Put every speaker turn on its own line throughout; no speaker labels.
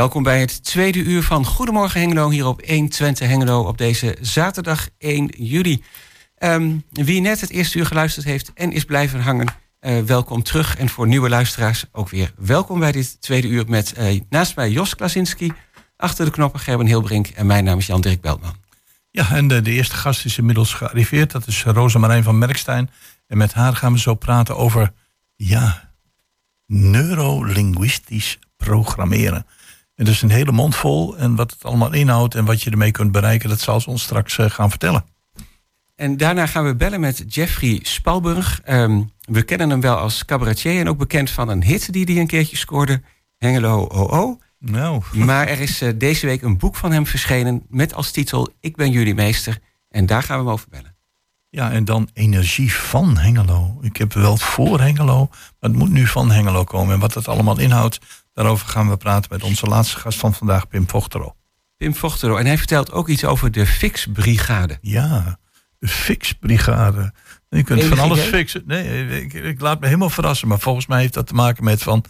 Welkom bij het tweede uur van Goedemorgen Hengelo hier op 120 Hengelo op deze zaterdag 1 juli. Ehm, wie net het eerste uur geluisterd heeft en is blijven hangen, uh, welkom terug. En voor nieuwe luisteraars ook weer welkom bij dit tweede uur met uh, naast mij Jos Klasinski, achter de knoppen Gerben Hilbrink en mijn naam is Jan-Dirk Beltman.
Ja, en de, eerste gast is inmiddels gearriveerd. Dat is Rosa Marijn van Merkstein. En met haar gaan we zo praten over, ja, neurolinguistisch programmeren. En dat is een hele mond vol. En wat het allemaal inhoudt en wat je ermee kunt bereiken, dat zal ze ons straks uh, gaan vertellen.
En daarna gaan we bellen met Jeffrey Spalburg. Um, we kennen hem wel als cabaretier en ook bekend van een hit die hij een keertje scoorde. Hengelo OO.
Nou.
Maar er is uh, deze week een boek van hem verschenen met als titel Ik ben jullie meester. En daar gaan we hem over bellen.
Ja, en dan energie van Hengelo. Ik heb wel voor Hengelo, maar het moet nu van Hengelo komen. En wat het allemaal inhoudt, daarover gaan we praten met onze laatste gast van vandaag, Pim Vochtero.
Pim Vochtero. En hij vertelt ook iets over de Fixbrigade.
Ja, de Fixbrigade. Je kunt van alles fixen. Nee, ik, ik, laat me helemaal verrassen. Maar volgens mij heeft dat te maken met van...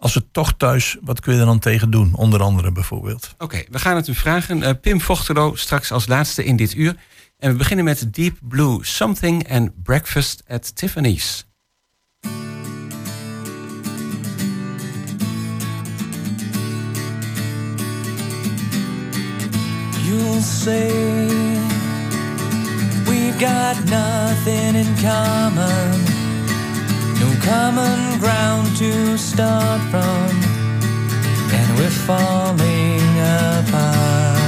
Als het toch thuis, wat kun je er dan tegen doen? Onder andere bijvoorbeeld.
Oké, we gaan het u vragen. Uh, Pim Vochtero straks als laatste in dit uur. En we beginnen met Deep Blue Something and Breakfast at Tiffany's.
Say we've got nothing in common, no common ground to start from, and we're falling apart.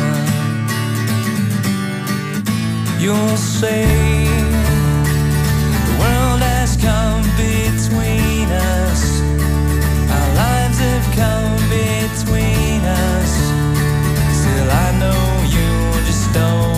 You'll say estão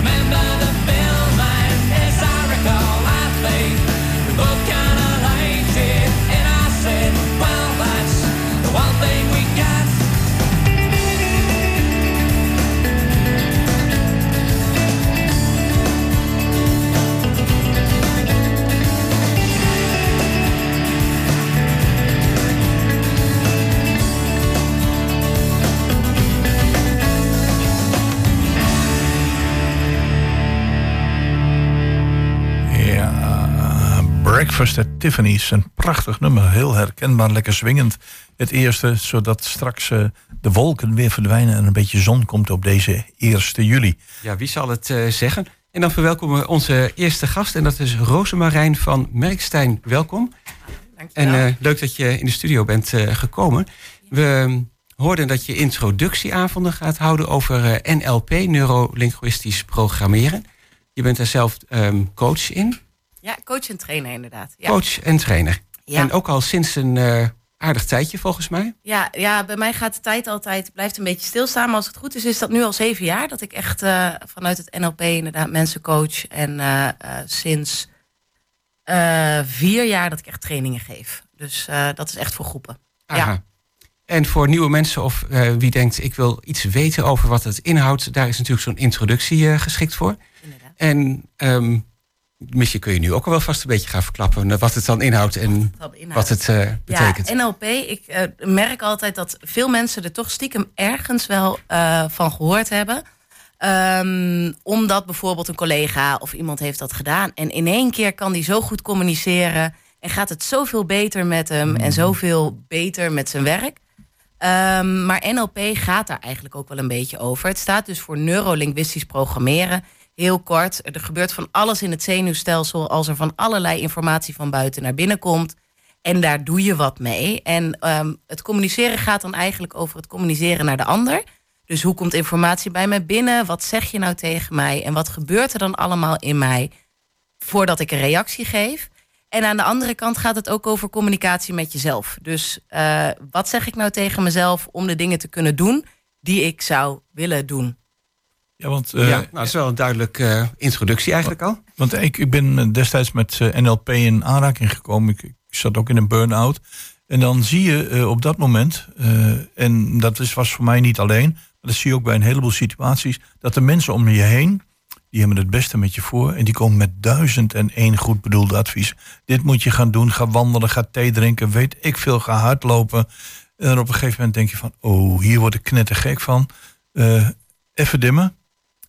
Remember the
Breakfast at Tiffany's. Een prachtig nummer, heel herkenbaar, lekker swingend. Het eerste, zodat straks uh, de wolken weer verdwijnen... en een beetje zon komt op deze 1 juli.
Ja, wie zal het uh, zeggen? En dan verwelkomen we onze eerste gast... en dat is Rosemarijn van Merkstein. Welkom.
Dankjewel.
En uh, leuk dat je in de studio bent gekomen. We hoorden dat je introductieavonden gaat houden... over NLP, neurolinguistisch programmeren. Je bent er zelf um, coach in...
Ja, coach en trainer inderdaad. Ja.
Coach en trainer. Ja. En ook al sinds een uh, aardig tijdje volgens mij.
Ja, ja, bij mij gaat de tijd altijd, blijft een beetje stilstaan. Maar als het goed is, is dat nu al zeven jaar dat ik echt uh, vanuit het NLP inderdaad mensen coach. En uh, sinds vier jaar dat ik echt trainingen geef. Dus dat is echt voor groepen.
Aha. Ja. En voor nieuwe mensen of wie denkt ik wil iets weten over wat het inhoudt, daar is natuurlijk zo'n introductie geschikt voor.
Inderdaad.
En um, Misschien kun je nu ook al wel vast een beetje gaan verklappen wat het dan inhoudt en wat het, uh, betekent.
Ja, NLP, ik uh, merk altijd dat veel mensen er toch stiekem ergens wel uh, van gehoord hebben. Um, omdat bijvoorbeeld een collega of iemand heeft dat gedaan. En in één keer kan die zo goed communiceren. En gaat het zoveel beter met hem mm. en zoveel beter met zijn werk. Um, maar NLP gaat daar eigenlijk ook wel een beetje over. Het staat dus voor neurolinguistisch programmeren heel kort. Er gebeurt van alles in het zenuwstelsel als er van allerlei informatie van buiten naar binnen komt. En daar doe je wat mee. En um, het communiceren gaat dan eigenlijk over het communiceren naar de ander. Dus hoe komt informatie bij mij binnen? Wat zeg je nou tegen mij? En wat gebeurt er dan allemaal in mij voordat ik een reactie geef? En aan de andere kant gaat het ook over communicatie met jezelf. Dus uh, wat zeg ik nou tegen mezelf om de dingen te kunnen doen die ik zou willen doen?
Ja, want, uh,
ja, nou, dat is wel een duidelijke uh, introductie eigenlijk al.
Want ik, ik ben destijds met NLP in aanraking gekomen. Ik, ik, zat ook in een burn-out. En dan zie je op dat moment, en dat is, was voor mij niet alleen, maar dat zie je ook bij een heleboel situaties, dat de mensen om je heen, die hebben het beste met je voor en die komen met duizend en één goed bedoelde advies. Dit moet je gaan doen, ga wandelen, ga thee drinken, weet ik veel, ga hardlopen. En op een gegeven moment denk je van, oh, hier word ik knettergek van. even dimmen,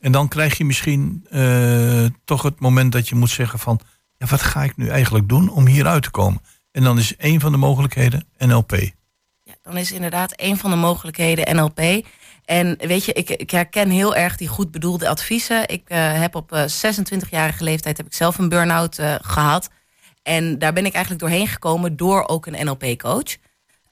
en dan krijg je misschien uh, toch het moment dat je moet zeggen van... Ja, wat ga ik nu eigenlijk doen om hieruit te komen? En dan is een van de mogelijkheden NLP.
Ja, dan is inderdaad een van de mogelijkheden NLP. En weet je, ik, ik herken heel erg die goed bedoelde adviezen. Ik uh, heb op uh, 26-jarige leeftijd heb ik zelf een burn-out gehad. En daar ben ik eigenlijk doorheen gekomen door ook een NLP-coach.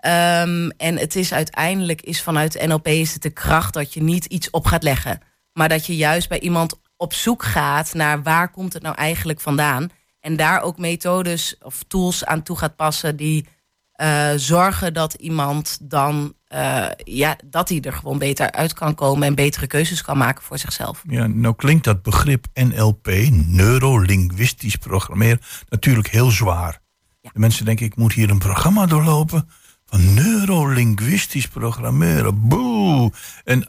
Um, en het is uiteindelijk, is vanuit NLP is het de kracht dat je niet iets op gaat leggen. Maar dat je juist bij iemand op zoek gaat naar waar komt het nou eigenlijk vandaan. En daar ook methodes of tools aan toe gaat passen die uh, zorgen dat iemand dan uh, ja, dat hij er gewoon beter uit kan komen en betere keuzes kan maken voor zichzelf.
Ja, nou klinkt dat begrip NLP, neurolinguistisch programmeren, natuurlijk heel zwaar. Ja. De mensen denken, ik moet hier een programma doorlopen van neurolinguistisch programmeren. Boe! En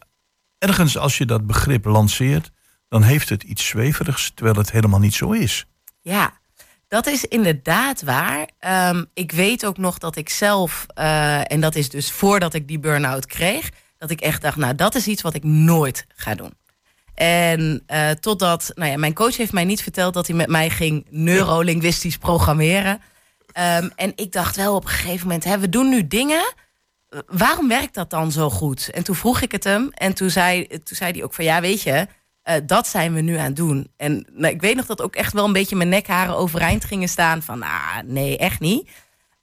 ergens als je dat begrip lanceert, dan heeft het iets zweverigs, terwijl het helemaal niet zo is.
Ja, dat is inderdaad waar. Um, ik weet ook nog dat ik zelf, uh, en dat is dus voordat ik die burn-out kreeg, dat ik echt dacht, nou dat is iets wat ik nooit ga doen. En uh, totdat, nou ja, mijn coach heeft mij niet verteld dat hij met mij ging neurolinguistisch programmeren. Um, en ik dacht wel op een gegeven moment, hè, we doen nu dingen waarom werkt dat dan zo goed? En toen vroeg ik het hem en toen zei, toen zei hij ook van ja, weet je, uh, dat zijn we nu aan het doen. En nou, ik weet nog dat ook echt wel een beetje mijn nekharen overeind gingen staan van ah, nee, echt niet.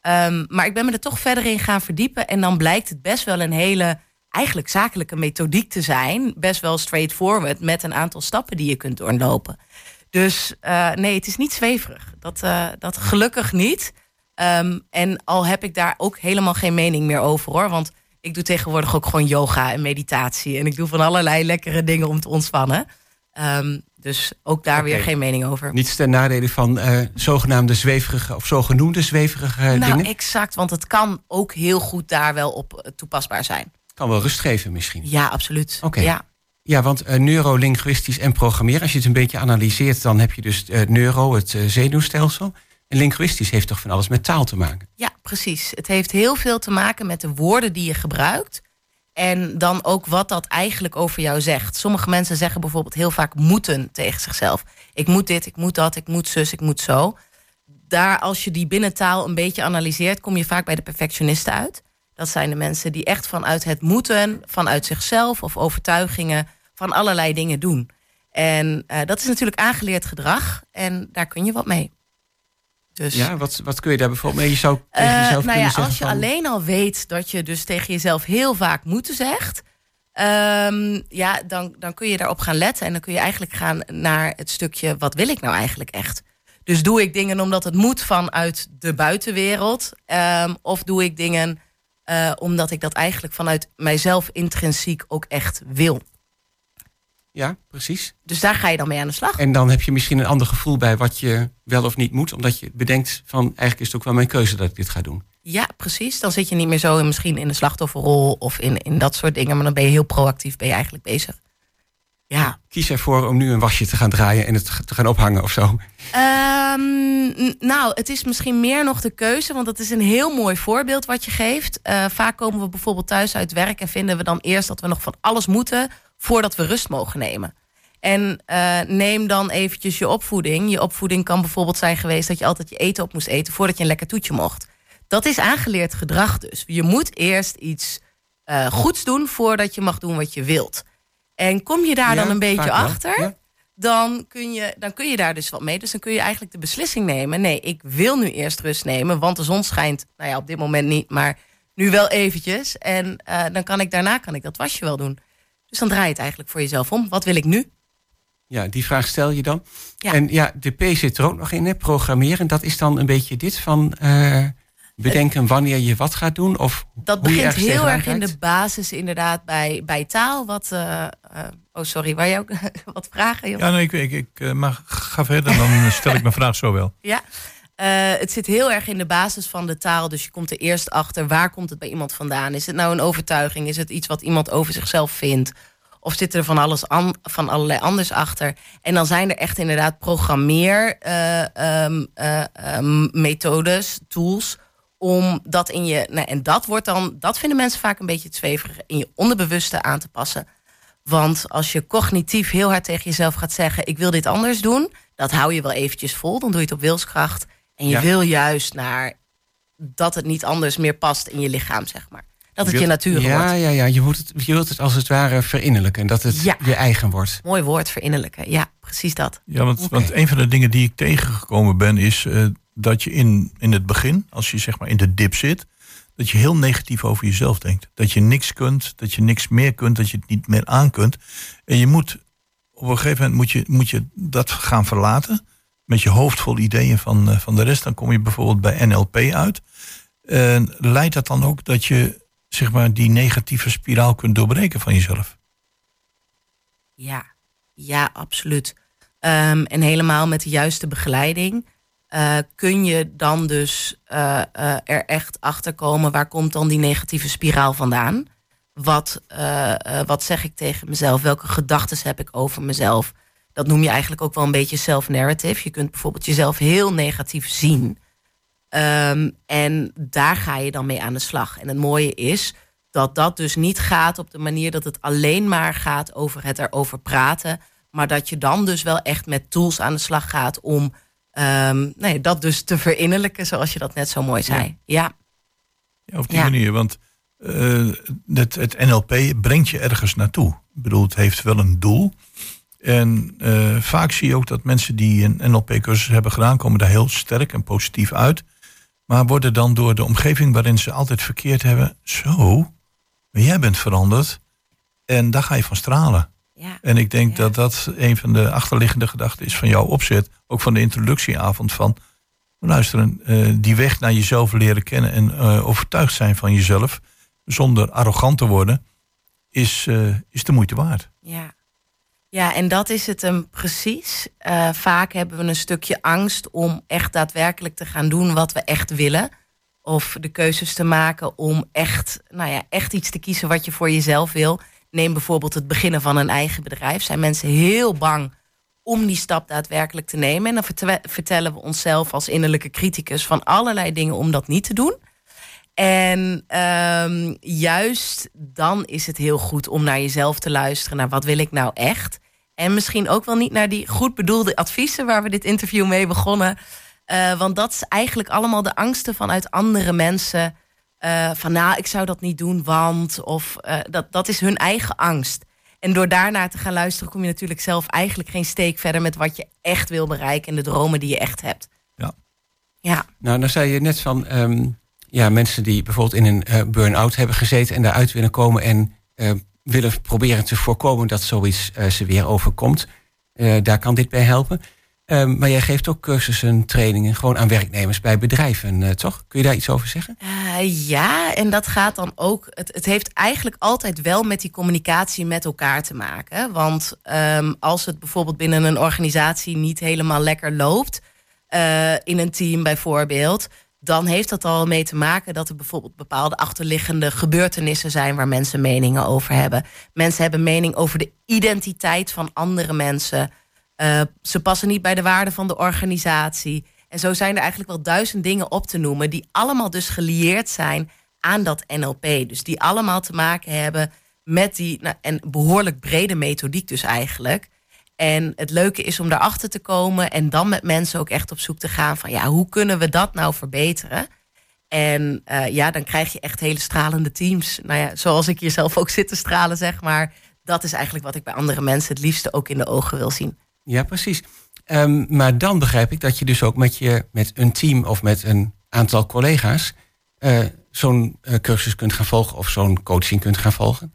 Um, maar ik ben me er toch verder in gaan verdiepen en dan blijkt het best wel een hele eigenlijk zakelijke methodiek te zijn. Best wel straightforward met een aantal stappen die je kunt doorlopen. Dus uh, nee, het is niet zweverig. Dat, uh, dat gelukkig niet. Um, en al heb ik daar ook helemaal geen mening meer over hoor. Want ik doe tegenwoordig ook gewoon yoga en meditatie. En ik doe van allerlei lekkere dingen om te ontspannen. Um, dus ook daar okay. weer geen mening over.
Niets ten nadele van uh, zogenaamde zweverige of zogenoemde zweverige nou, dingen?
Nou, exact. Want het kan ook heel goed daar wel op toepasbaar zijn.
Kan wel rust geven misschien?
Ja, absoluut.
Oké.
Ja.
Ja, want uh, neurolinguistisch en programmeren, als je het een beetje analyseert, dan heb je dus uh, neuro, het zenuwstelsel. En linguistisch heeft toch van alles met taal te maken?
Ja, precies. Het heeft heel veel te maken met de woorden die je gebruikt. En dan ook wat dat eigenlijk over jou zegt. Sommige mensen zeggen bijvoorbeeld heel vaak moeten tegen zichzelf. Ik moet dit, ik moet dat, ik moet zus, ik moet zo. daar, als je die binnentaal een beetje analyseert, kom je vaak bij de perfectionisten uit. Dat zijn de mensen die echt vanuit het moeten, vanuit zichzelf of overtuigingen, van allerlei dingen doen. En uh, dat is natuurlijk aangeleerd gedrag en daar kun je wat mee.
Dus, ja, wat, wat kun je daar bijvoorbeeld mee? Je zou tegen
uh,
jezelf
nou ja,
zeggen
Als je
van,
alleen al weet dat je dus tegen jezelf heel vaak moeten zegt... Um, ja, dan, dan kun je daarop gaan letten. En dan kun je eigenlijk gaan naar het stukje... wat wil ik nou eigenlijk echt? Dus doe ik dingen omdat het moet vanuit de buitenwereld? Um, of doe ik dingen uh, omdat ik dat eigenlijk vanuit mijzelf intrinsiek ook echt wil?
Ja, precies.
Dus daar ga je dan mee aan de slag.
En dan heb je misschien een ander gevoel bij wat je wel of niet moet. Omdat je bedenkt van eigenlijk is het ook wel mijn keuze dat ik dit ga doen.
Ja, precies. Dan zit je niet meer zo in, misschien in de slachtofferrol of in, in dat soort dingen. Maar dan ben je heel proactief, ben je eigenlijk bezig. Ja.
Kies ervoor om nu een wasje te gaan draaien en het te gaan ophangen of zo.
Um, nou, het is misschien meer nog de keuze, want dat is een heel mooi voorbeeld wat je geeft. Uh, vaak komen we bijvoorbeeld thuis uit werk en vinden we dan eerst dat we nog van alles moeten voordat we rust mogen nemen. En uh, neem dan eventjes je opvoeding. Je opvoeding kan bijvoorbeeld zijn geweest dat je altijd je eten op moest eten voordat je een lekker toetje mocht. Dat is aangeleerd gedrag dus. Je moet eerst iets uh, goeds doen voordat je mag doen wat je wilt. En kom je daar
Ja,
dan een beetje achter,
ja.
dan, kun je, dan kun je daar dus wat mee. Dus dan kun je eigenlijk de beslissing nemen. Nee, ik wil nu eerst rust nemen, want de zon schijnt, nou ja, op dit moment niet, maar nu wel eventjes. En uh, dan kan ik daarna kan ik dat wasje wel doen. Dus dan draai je het eigenlijk voor jezelf om. Wat wil ik nu?
Ja, die vraag stel je dan.
Ja.
En ja, de P zit er ook nog in, hè, programmeren. Dat is dan een beetje dit van eh, bedenken wanneer je wat gaat doen? Of
Dat
hoe je
begint heel erg in de basis inderdaad bij, bij taal. Wat, eh, eh, oh sorry, waar je ook wat vragen? Joh?
Ja, nee, ik, ik, ik eh, maar ga verder, dan stel ik mijn vraag zo wel.
Ja. Eh, het zit heel erg in de basis van de taal. Dus je komt er eerst achter waar komt het bij iemand vandaan. Is het nou een overtuiging? Is het iets wat iemand over zichzelf vindt? Of zit er van alles an, van allerlei anders achter? En dan zijn er echt inderdaad programmeer eh, ehm, eh, ehm, methodes, tools. Om dat in je. Nou, en dat wordt dan, dat vinden mensen vaak een beetje het zweverige, in je onderbewuste aan te passen. Want als je cognitief heel hard tegen jezelf gaat zeggen: Ik wil dit anders doen, dat hou je wel eventjes vol. Dan doe je het op wilskracht. En je
Ja.
wil juist naar dat het niet anders meer past in je lichaam, zeg maar. Dat het je
wilt-
natuur
Ja,
wordt.
ja, ja. Je, moet het, je wilt het als het ware verinnerlijken. En dat het
Ja.
je eigen wordt.
Mooi woord, verinnerlijken. Ja, precies dat.
Ja, want, want een van de dingen die ik tegengekomen ben, is eh, dat je in, in het begin, als je zeg maar in de dip zit, dat je heel negatief over jezelf denkt. Dat je niks kunt, dat je niks meer kunt, dat je het niet meer aan kunt. En je moet op een gegeven moment moet je, moet je dat gaan verlaten. Met je hoofd vol ideeën van, eh, van de rest. Dan kom je bijvoorbeeld bij NLP uit. En leidt dat dan ook dat je zeg maar, die negatieve spiraal kunt doorbreken van jezelf?
Ja, ja, absoluut. Ehm, en helemaal met de juiste begeleiding eh, kun je dan dus eh, er echt achter komen waar komt dan die negatieve spiraal vandaan? Wat, wat zeg ik tegen mezelf? Welke gedachten heb ik over mezelf? Dat noem je eigenlijk ook wel een beetje self-narrative. Je kunt bijvoorbeeld jezelf heel negatief zien. Ehm, en daar ga je dan mee aan de slag. En het mooie is dat dat dus niet gaat op de manier dat het alleen maar gaat over het erover praten. Maar dat je dan dus wel echt met tools aan de slag gaat om ehm, nee, dat dus te verinnerlijken, zoals je dat net zo mooi zei. Ja,
Ja, op die
Ja.
manier. Want eh, het, het NLP brengt je ergens naartoe. Ik bedoel, het heeft wel een doel. En eh, vaak zie je ook dat mensen die een NLP-cursus hebben gedaan, komen daar heel sterk en positief uit. Maar worden dan door de omgeving waarin ze altijd verkeerd hebben, zo, maar jij bent veranderd. En daar ga je van stralen.
ja.
En ik denk
Ja.
dat dat een van de achterliggende gedachten is van jouw opzet. Ook van de introductieavond van, luisteren, eh, die weg naar jezelf leren kennen en eh, overtuigd zijn van jezelf, zonder arrogant te worden, is, is de moeite waard.
Ja. Ja, en dat is het hem precies. Eh, vaak hebben we een stukje angst om echt daadwerkelijk te gaan doen wat we echt willen. Of de keuzes te maken om echt, nou ja, echt iets te kiezen wat je voor jezelf wil. Neem bijvoorbeeld het beginnen van een eigen bedrijf. Zijn mensen heel bang om die stap daadwerkelijk te nemen. En dan vertel- vertellen we onszelf als innerlijke criticus van allerlei dingen om dat niet te doen. En ehm, juist dan is het heel goed om naar jezelf te luisteren. Naar wat wil ik nou echt? En misschien ook wel niet naar die goed bedoelde adviezen waar we dit interview mee begonnen. Eh, want dat is eigenlijk allemaal de angsten vanuit andere mensen. Eh, van nou, ik zou dat niet doen, want. Of eh, dat, dat is hun eigen angst. En door daarnaar te gaan luisteren, kom je natuurlijk zelf eigenlijk geen steek verder met wat je echt wil bereiken en de dromen die je echt hebt.
Ja.
Ja.
Nou, dan zei je net van ehm, ja, mensen die bijvoorbeeld in een eh, burn-out hebben gezeten en daaruit willen komen en eh, willen proberen te voorkomen dat zoiets eh, ze weer overkomt. Daar kan dit bij helpen. Ehm, maar jij geeft ook cursussen, trainingen gewoon aan werknemers bij bedrijven, toch? Kun je daar iets over zeggen?
Ja, en dat gaat dan ook. Het, het heeft eigenlijk altijd wel met die communicatie met elkaar te maken. Want ehm, als het bijvoorbeeld binnen een organisatie niet helemaal lekker loopt, in een team bijvoorbeeld, dan heeft dat al mee te maken dat er bijvoorbeeld bepaalde achterliggende gebeurtenissen zijn waar mensen meningen over hebben. Mensen hebben mening over de identiteit van andere mensen. Eh, ze passen niet bij de waarden van de organisatie. En zo zijn er eigenlijk wel duizend dingen op te noemen, die allemaal dus gelieerd zijn aan dat NLP. Dus die allemaal te maken hebben met die, nou, en behoorlijk brede methodiek dus eigenlijk. En het leuke is om daarachter te komen en dan met mensen ook echt op zoek te gaan van ja, hoe kunnen we dat nou verbeteren? En eh, ja, dan krijg je echt hele stralende teams. Nou ja, zoals ik hier zelf ook zit te stralen, zeg maar. Dat is eigenlijk wat ik bij andere mensen het liefste ook in de ogen wil zien.
Ja, precies. Ehm, maar dan begrijp ik dat je dus ook met, je, met een team of met een aantal collega's eh, zo'n eh, cursus kunt gaan volgen of zo'n coaching kunt gaan volgen.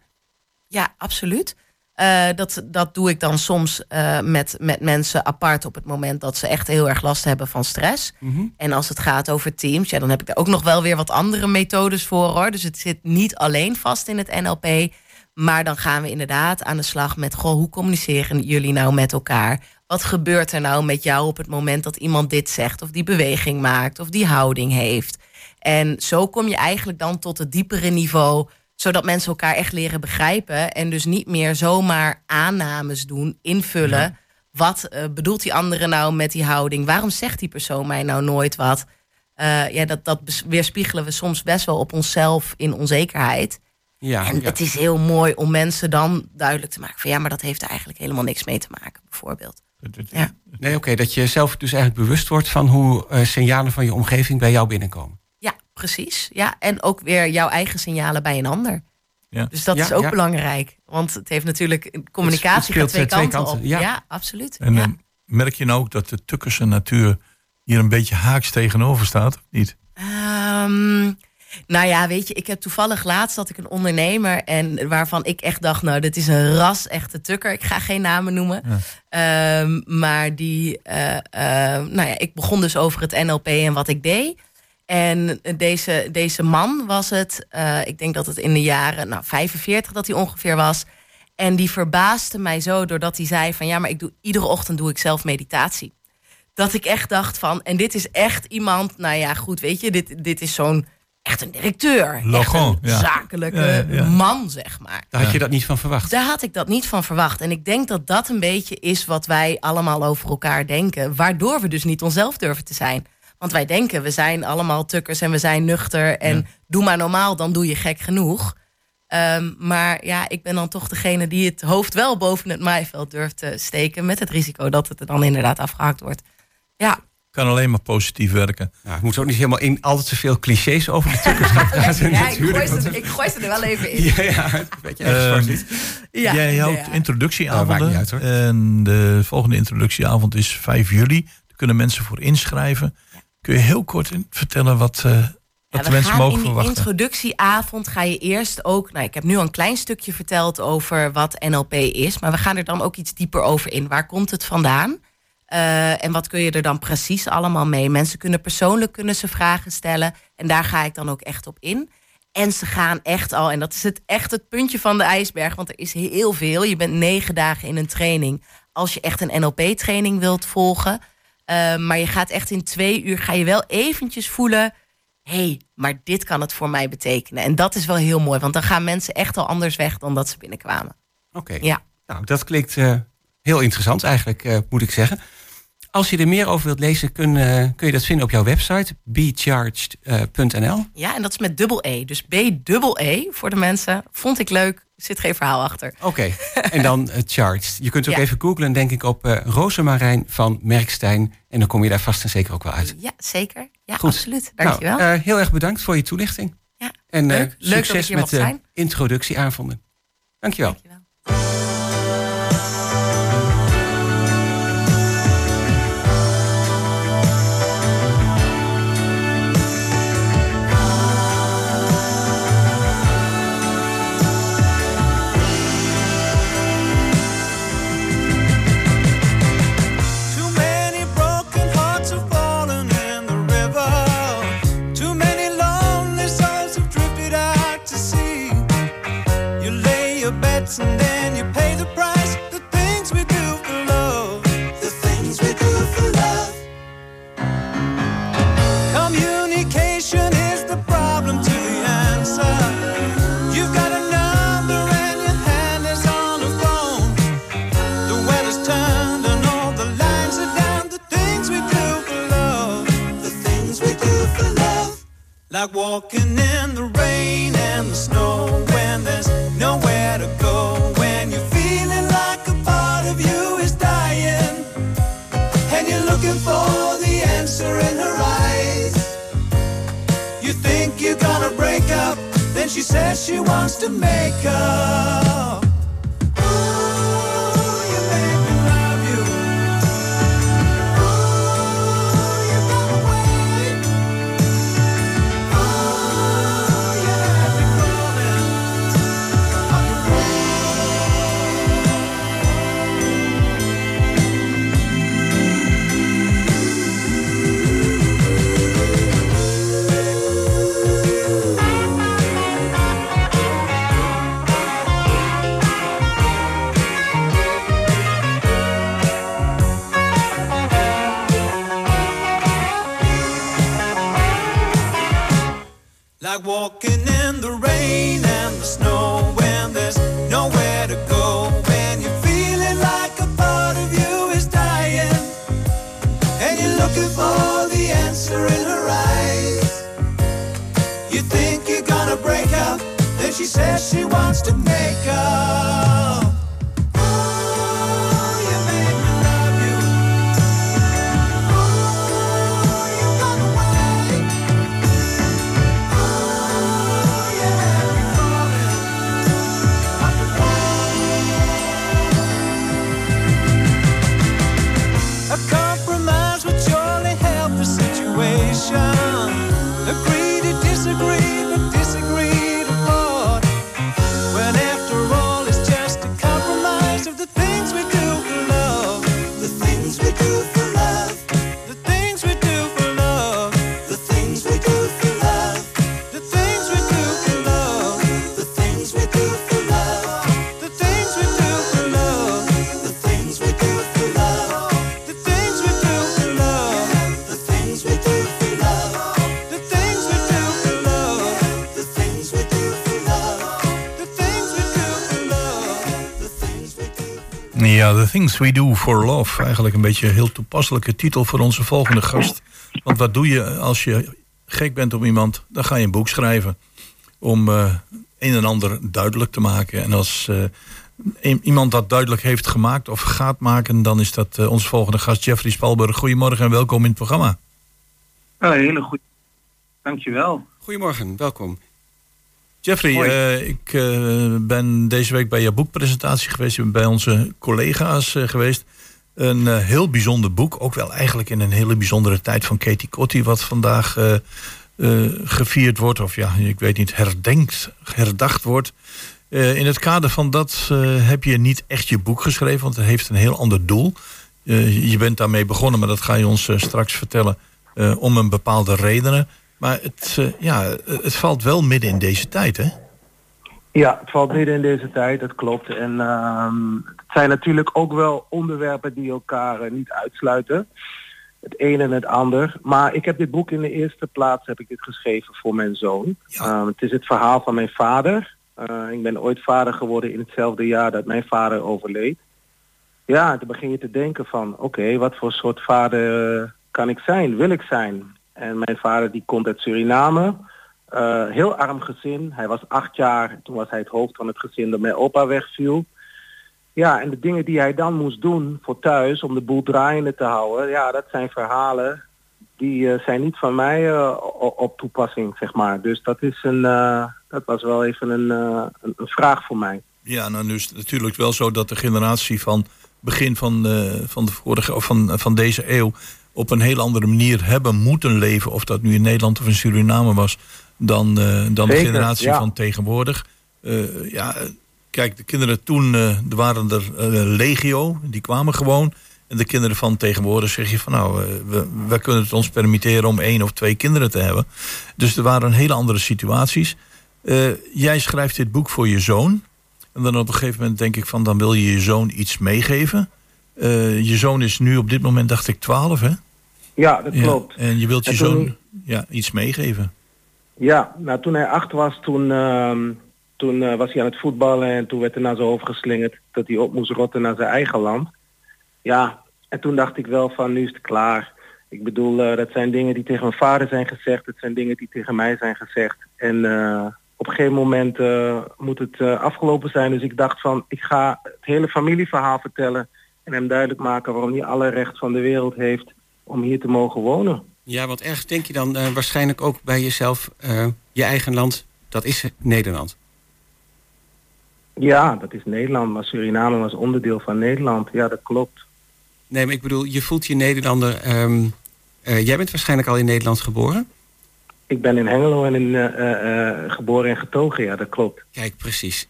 Ja, absoluut. Eh, dat, dat doe ik dan soms eh, met, met mensen apart op het moment dat ze echt heel erg last hebben van stress. En als het gaat over teams, ja, dan heb ik daar ook nog wel weer wat andere methodes voor hoor. Dus het zit niet alleen vast in het NLP. Maar dan gaan we inderdaad aan de slag met: goh, hoe communiceren jullie nou met elkaar? Wat gebeurt er nou met jou op het moment dat iemand dit zegt, of die beweging maakt, of die houding heeft? En zo kom je eigenlijk dan tot het diepere niveau zodat mensen elkaar echt leren begrijpen. En dus niet meer zomaar aannames doen, invullen. Wat eh, bedoelt die andere nou met die houding? Waarom zegt die persoon mij nou nooit wat? Eh, ja, dat, dat weerspiegelen we soms best wel op onszelf in onzekerheid.
Ja,
En
ja.
het is heel mooi om mensen dan duidelijk te maken van ja, maar dat heeft er eigenlijk helemaal niks mee te maken, bijvoorbeeld. Ja.
Nee, oké, dat je zelf dus eigenlijk bewust wordt van hoe eh, signalen van je omgeving bij jou binnenkomen.
Precies. Ja, en ook weer jouw eigen signalen bij een ander.
Ja.
Dus dat
Ja,
is ook
ja.
belangrijk. Want het heeft natuurlijk
Het
communicatie
speelt
gaat twee
twee
kanten, op.
ja.
Absoluut.
En eh, merk je nou ook dat de Tukkerse natuur hier een beetje haaks tegenover staat? Of niet?
Ehm, nou ja, weet je, ik heb toevallig laatst dat ik een ondernemer en waarvan ik echt dacht, nou, dit is een ras echte tukker. Ik ga geen namen noemen. Ehm, maar die, eh, eh, nou ja, ik begon dus over het NLP en wat ik deed. En deze, deze man was het, eh, ik denk dat het in de jaren nou, 45 dat hij ongeveer was. En die verbaasde mij zo doordat hij zei van ja, maar ik doe iedere ochtend doe ik zelf meditatie. Dat ik echt dacht van, en dit is echt iemand, nou ja, goed, weet je, dit, dit is zo'n echt een directeur. Echt een
ja.
zakelijke
Ja, ja.
man, zeg maar.
Daar had je dat niet van verwacht.
Daar had ik dat niet van verwacht. En ik denk dat dat een beetje is wat wij allemaal over elkaar denken. Waardoor we dus niet onszelf durven te zijn. Want wij denken, we zijn allemaal tukkers en we zijn nuchter. En
Ja.
doe maar normaal, dan doe je gek genoeg. Ehm, maar ja, ik ben dan toch degene die het hoofd wel boven het maaiveld durft te steken. Met het risico dat het er dan inderdaad afgehakt wordt. Ja,
Kan alleen maar positief werken.
Nou, ik moet ook niet helemaal in al te veel clichés over de tukkers gaan praten.
ja ik, gooi ze, ik gooi ze er wel even in.
Ja, ja, een beetje erg zwart-wit.
Ja,
Jij houdt
ja.
introductieavonden.
Nou, maakt niet uit, hoor.
En de volgende introductieavond is 5 juli. Daar kunnen mensen voor inschrijven. Kun je heel kort in- vertellen wat, eh, wat
Ja,
de mensen mogen
in die
verwachten?
introductieavond ga je eerst ook... Nou, ik heb nu al een klein stukje verteld over wat NLP is... maar we gaan er dan ook iets dieper over in. Waar komt het vandaan? Eh, en wat kun je er dan precies allemaal mee? Mensen kunnen persoonlijk kunnen ze vragen stellen... en daar ga ik dan ook echt op in. En ze gaan echt al, en dat is het echt het puntje van de ijsberg... want er is heel veel. Je bent negen dagen in een training... als je echt een NLP-training wilt volgen... Uh, maar je gaat echt in twee uur, ga je wel eventjes voelen... hé, hey, maar dit kan het voor mij betekenen. En dat is wel heel mooi, want dan gaan mensen echt al anders weg... dan dat ze binnenkwamen.
Oké.
Ja.
Nou, dat klinkt eh, heel interessant eigenlijk, eh, moet ik zeggen. Als je er meer over wilt lezen, kun, eh, kun je dat vinden op jouw website, becharged.nl.
Ja, en dat is met dubbel E. Dus B dubbel E voor de mensen. Vond ik leuk, zit geen verhaal achter.
Oké, en dan uh, charts. Je kunt ook
Ja.
even googlen, denk ik, op uh, Rosemarijn van Merkstein. En dan kom je daar vast en zeker ook wel uit.
Ja, zeker. Ja,
Goed.
absoluut. Dankjewel.
Nou, uh, heel erg bedankt voor je toelichting.
Ja,
En
leuk.
Succes
hier
met de introductieavonden. Dankjewel.
Dankjewel.
And then you pay the price. The things we do for love. The things we do for love. Communication is the problem to the answer. You've got a number and your hand is on the phone. The weather's turned and all the lines are down. The things we do for love. The things we do for love. Like walking in the rain and the snow nowhere to go. When you're feeling like a part of you is dying. And you're looking for the answer in her eyes. You think you're gonna break up. Then she says she wants to make up. walk Things We Do For Love.
Eigenlijk een beetje een heel toepasselijke titel voor onze volgende gast. Want wat doe je als je gek bent op iemand? Dan ga je een boek schrijven. Om eh, een en ander duidelijk te maken. En als eh, een- iemand dat duidelijk heeft gemaakt of gaat maken... dan is dat eh, onze volgende gast Jeffrey Spalburg. Goedemorgen en welkom in het programma.
Oh, hele goed. Dankjewel.
Goedemorgen, welkom.
Jeffrey, eh, ik eh, ben deze week bij je boekpresentatie geweest. Je bent bij onze collega's eh, geweest. Een heel bijzonder boek. Ook wel eigenlijk in een hele bijzondere tijd van Katie Cotti... wat vandaag gevierd wordt. Of ja, ik weet niet, herdenkt, herdacht wordt. In het kader van dat heb je niet echt je boek geschreven... want het heeft een heel ander doel. Je bent daarmee begonnen, maar dat ga je ons straks vertellen... om een bepaalde redenen. Maar het, eh, ja, het valt wel midden in deze tijd, hè?
Ja, het valt midden in deze tijd, dat klopt. En ehm, het zijn natuurlijk ook wel onderwerpen die elkaar eh, niet uitsluiten. Het een en het ander. Maar ik heb dit boek in de eerste plaats heb ik dit geschreven voor mijn zoon.
Ja.
Ehm, het is het verhaal van mijn vader. Eh, ik ben ooit vader geworden in hetzelfde jaar dat mijn vader overleed. Ja, toen begin je te denken van, oké, wat voor soort vader kan ik zijn, wil ik zijn? En mijn vader die komt uit Suriname. Eh, heel arm gezin. Hij was acht jaar. Toen was hij het hoofd van het gezin dat mijn opa wegviel. Ja, en de dingen die hij dan moest doen voor thuis om de boel draaiende te houden. Ja, dat zijn verhalen die eh, zijn niet van mij uh, op toepassing, zeg maar. Dus dat is een, dat was wel even een, een, een, vraag voor mij.
Ja, nou nu is het natuurlijk wel zo dat de generatie van begin van, van de vorige of van, van deze eeuw op een heel andere manier hebben moeten leven, of dat nu in Nederland of in Suriname was, dan, uh, dan de generatie van tegenwoordig. Uh, ja, kijk, de kinderen toen, uh, er waren er legio, die kwamen gewoon. En de kinderen van tegenwoordig zeg je van nou, we, we kunnen het ons permitteren om één of twee kinderen te hebben. Dus er waren hele andere situaties. jij schrijft dit boek voor je zoon. En dan op een gegeven moment denk ik van dan wil je je zoon iets meegeven. Je zoon is nu op dit moment dacht ik 12 hè?
Ja, dat klopt.
En je wilt je zoon ja, iets meegeven.
Ja, nou toen hij acht was, toen, uh, toen uh, was hij aan het voetballen en toen werd er naar zijn hoofd geslingerd dat hij op moest rotten naar zijn eigen land. Ja, en toen dacht ik wel van nu is het klaar. Ik bedoel, uh, dat zijn dingen die tegen mijn vader zijn gezegd, het zijn dingen die tegen mij zijn gezegd. En op een gegeven moment moet het afgelopen zijn. Dus ik dacht van ik ga het hele familieverhaal vertellen en hem duidelijk maken waarom hij alle recht van de wereld heeft om hier te mogen wonen.
Ja, want ergens denk je dan uh, waarschijnlijk ook bij jezelf, uh, je eigen land, dat is Nederland.
Ja, dat is Nederland, maar Suriname was onderdeel van Nederland. Ja, dat klopt.
Nee, maar ik bedoel, je voelt je Nederlander. Um, uh, jij bent waarschijnlijk al in Nederland geboren?
Ik ben in Hengelo en in, geboren en getogen, ja, dat klopt.
Kijk, precies.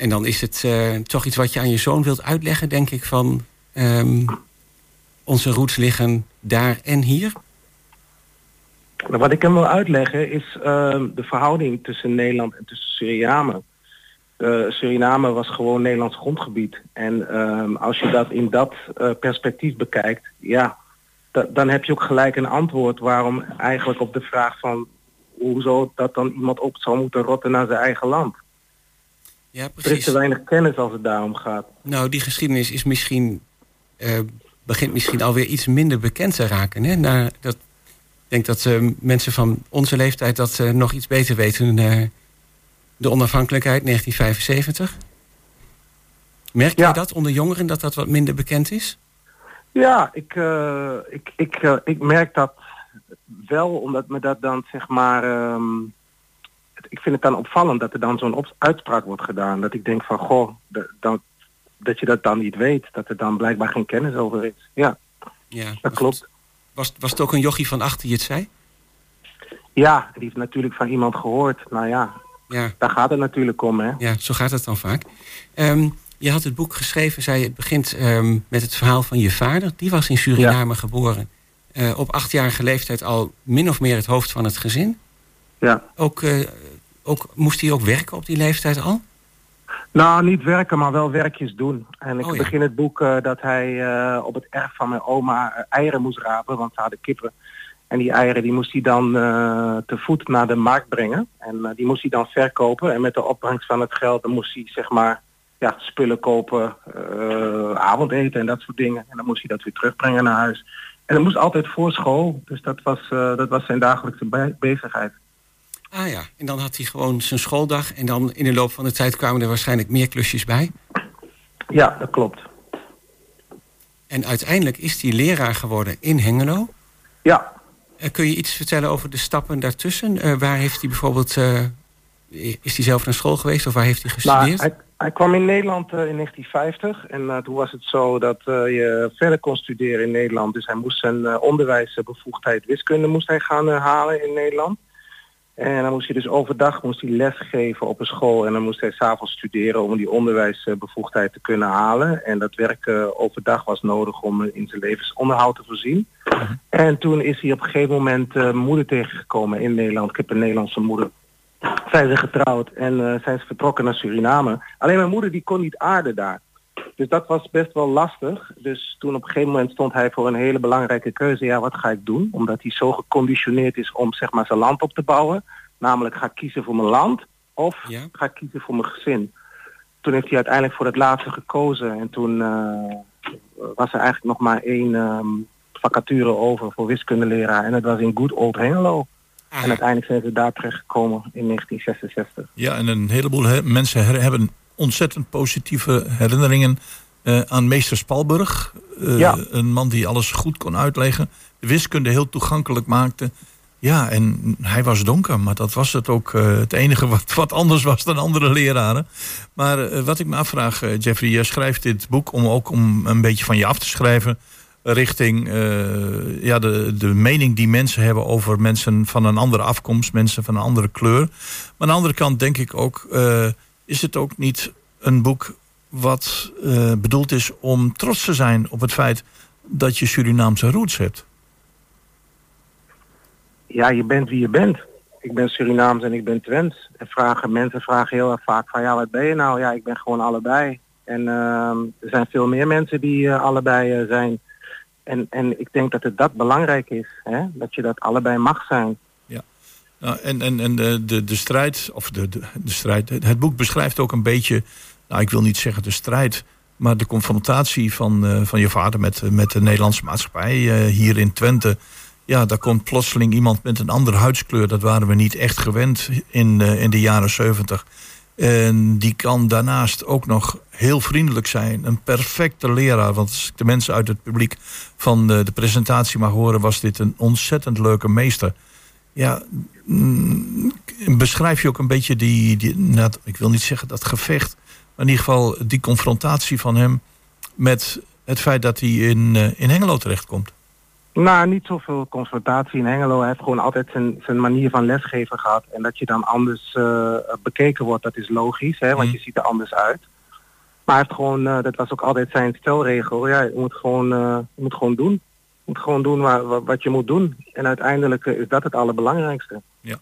En dan is het toch iets wat je aan je zoon wilt uitleggen, denk ik, van um, onze roots liggen daar en hier?
Wat ik hem wil uitleggen is uh, de verhouding tussen Nederland en tussen Suriname. Uh, Suriname was gewoon Nederlands grondgebied. En uh, als je dat in dat uh, perspectief bekijkt, ja, dan heb je ook gelijk een antwoord waarom eigenlijk op de vraag van hoezo dat dan iemand op zou moeten rotten naar zijn eigen land.
Ja, precies.
Er is te weinig kennis als het daarom gaat.
Nou, die geschiedenis is misschien begint misschien alweer iets minder bekend te raken. Hè? Nou, dat, ik denk dat uh, mensen van onze leeftijd dat uh, nog iets beter weten. De onafhankelijkheid 1975. Merk ja. je dat onder jongeren dat dat wat minder bekend is?
Ja, ik, ik, ik, ik merk dat wel, omdat me dat dan zeg maar. Um, ik vind het dan opvallend dat er dan zo'n uitspraak wordt gedaan. Dat ik denk van goh, dan, dat je dat dan niet weet. Dat er dan blijkbaar geen kennis over is. Ja,
ja
dat klopt.
Was, was het ook een jochie van achter die het zei?
Ja, die heeft natuurlijk van iemand gehoord. Nou ja, ja. daar gaat het natuurlijk om. Hè?
Ja, zo gaat het dan vaak. Um, je had het boek geschreven, zei je, het begint um, met het verhaal van je vader. Die was in Suriname ja. geboren. Uh, op achtjarige leeftijd al min of meer het hoofd van het gezin.
Ja.
Ook, uh, ook, moest hij ook werken op die leeftijd al?
Nou, niet werken, maar wel werkjes doen. En ik oh, ja. begin het boek uh, dat hij uh, op het erf van mijn oma uh, eieren moest rapen, want ze hadden kippen. En die eieren die moest hij dan te voet naar de markt brengen. En die moest hij dan verkopen. En met de opbrengst van het geld dan moest hij zeg maar ja, spullen kopen, avondeten en dat soort dingen. En dan moest hij dat weer terugbrengen naar huis. En dat moest altijd voor school. Dus dat was, dat was zijn dagelijkse bezigheid.
Ah ja, en dan had hij gewoon zijn schooldag. En dan in de loop van de tijd kwamen er waarschijnlijk meer klusjes bij.
Ja, dat klopt.
En uiteindelijk is hij leraar geworden in Hengelo.
Ja.
Uh, kun je iets vertellen over de stappen daartussen? Uh, waar heeft hij bijvoorbeeld... Uh, is hij zelf naar school geweest of waar heeft hij gestudeerd?
Nou, hij, hij, kwam in Nederland in 1950. En toen was het zo dat je verder kon studeren in Nederland. Dus hij moest zijn onderwijsbevoegdheid wiskunde moest hij gaan halen in Nederland. En dan moest hij dus overdag moest hij lesgeven op een school en dan moest hij s'avonds studeren om die onderwijsbevoegdheid te kunnen halen. En dat werk uh, overdag was nodig om in zijn levensonderhoud te voorzien. Uh-huh. En toen is hij op een gegeven moment uh, moeder tegengekomen in Nederland. Ik heb een Nederlandse moeder. Zij zijn getrouwd en uh, zijn ze vertrokken naar Suriname. Alleen mijn moeder die kon niet aarden daar. Dus dat was best wel lastig. Dus toen op een gegeven moment stond hij voor een hele belangrijke keuze. Ja, wat ga ik doen? Omdat hij zo geconditioneerd is om zeg maar zijn land op te bouwen. Namelijk ga ik kiezen voor mijn land of ja. ga ik kiezen voor mijn gezin. Toen heeft hij uiteindelijk voor het laatste gekozen. En toen uh, was er eigenlijk nog maar één um, vacature over voor wiskundeleraar. En dat was in Good Old Hengelo. En uiteindelijk zijn ze daar terechtgekomen in 1966.
Ja, en een heleboel mensen hebben ontzettend positieve herinneringen uh, aan meester Spalburg. Uh, ja. Een man die alles goed kon uitleggen. De wiskunde heel toegankelijk maakte. Ja, en hij was donker, maar dat was het ook uh, het enige wat, wat anders was dan andere leraren. Maar wat ik me afvraag, Jeffrey, je schrijft dit boek om ook om een beetje van je af te schrijven richting uh, ja, de, de mening die mensen hebben over mensen van een andere afkomst, mensen van een andere kleur. Maar aan de andere kant denk ik ook, uh, is het ook niet een boek wat uh, bedoeld is om trots te zijn op het feit dat je Surinaamse roots hebt?
Ja, je bent wie je bent. Ik ben Surinaams en ik ben Twents. En vragen, mensen vragen heel erg vaak van ja, wat ben je nou? Ja, ik ben gewoon allebei. En uh, er zijn veel meer mensen die uh, allebei uh, zijn. En, en ik denk dat het dat belangrijk is, hè? dat je dat allebei mag zijn.
Nou, en en, en de, de, strijd, of de, de, strijd, het boek beschrijft ook een beetje, nou ik wil niet zeggen de strijd, maar de confrontatie van, uh, van je vader met, met de Nederlandse maatschappij uh, hier in Twente. Ja, daar komt plotseling iemand met een andere huidskleur. Dat waren we niet echt gewend in, uh, in de jaren zeventig. En die kan daarnaast ook nog heel vriendelijk zijn. Een perfecte leraar. Want als ik de mensen uit het publiek van de presentatie mag horen... was dit een ontzettend leuke meester. Ja, mm, beschrijf je ook een beetje die... die nou, ik wil niet zeggen dat gevecht... maar in ieder geval die confrontatie van hem... met het feit dat hij in, uh, in Hengelo terechtkomt.
Nou, niet zoveel confrontatie in Hengelo. Hij heeft gewoon altijd zijn, zijn manier van lesgeven gehad. En dat je dan anders uh, bekeken wordt, dat is logisch, hè, want mm. je ziet er anders uit. Maar hij heeft gewoon, uh, dat was ook altijd zijn stelregel. Ja, je moet gewoon, je moet gewoon doen. Moet gewoon doen waar, wat je moet doen. En uiteindelijk is dat het allerbelangrijkste.
Ja.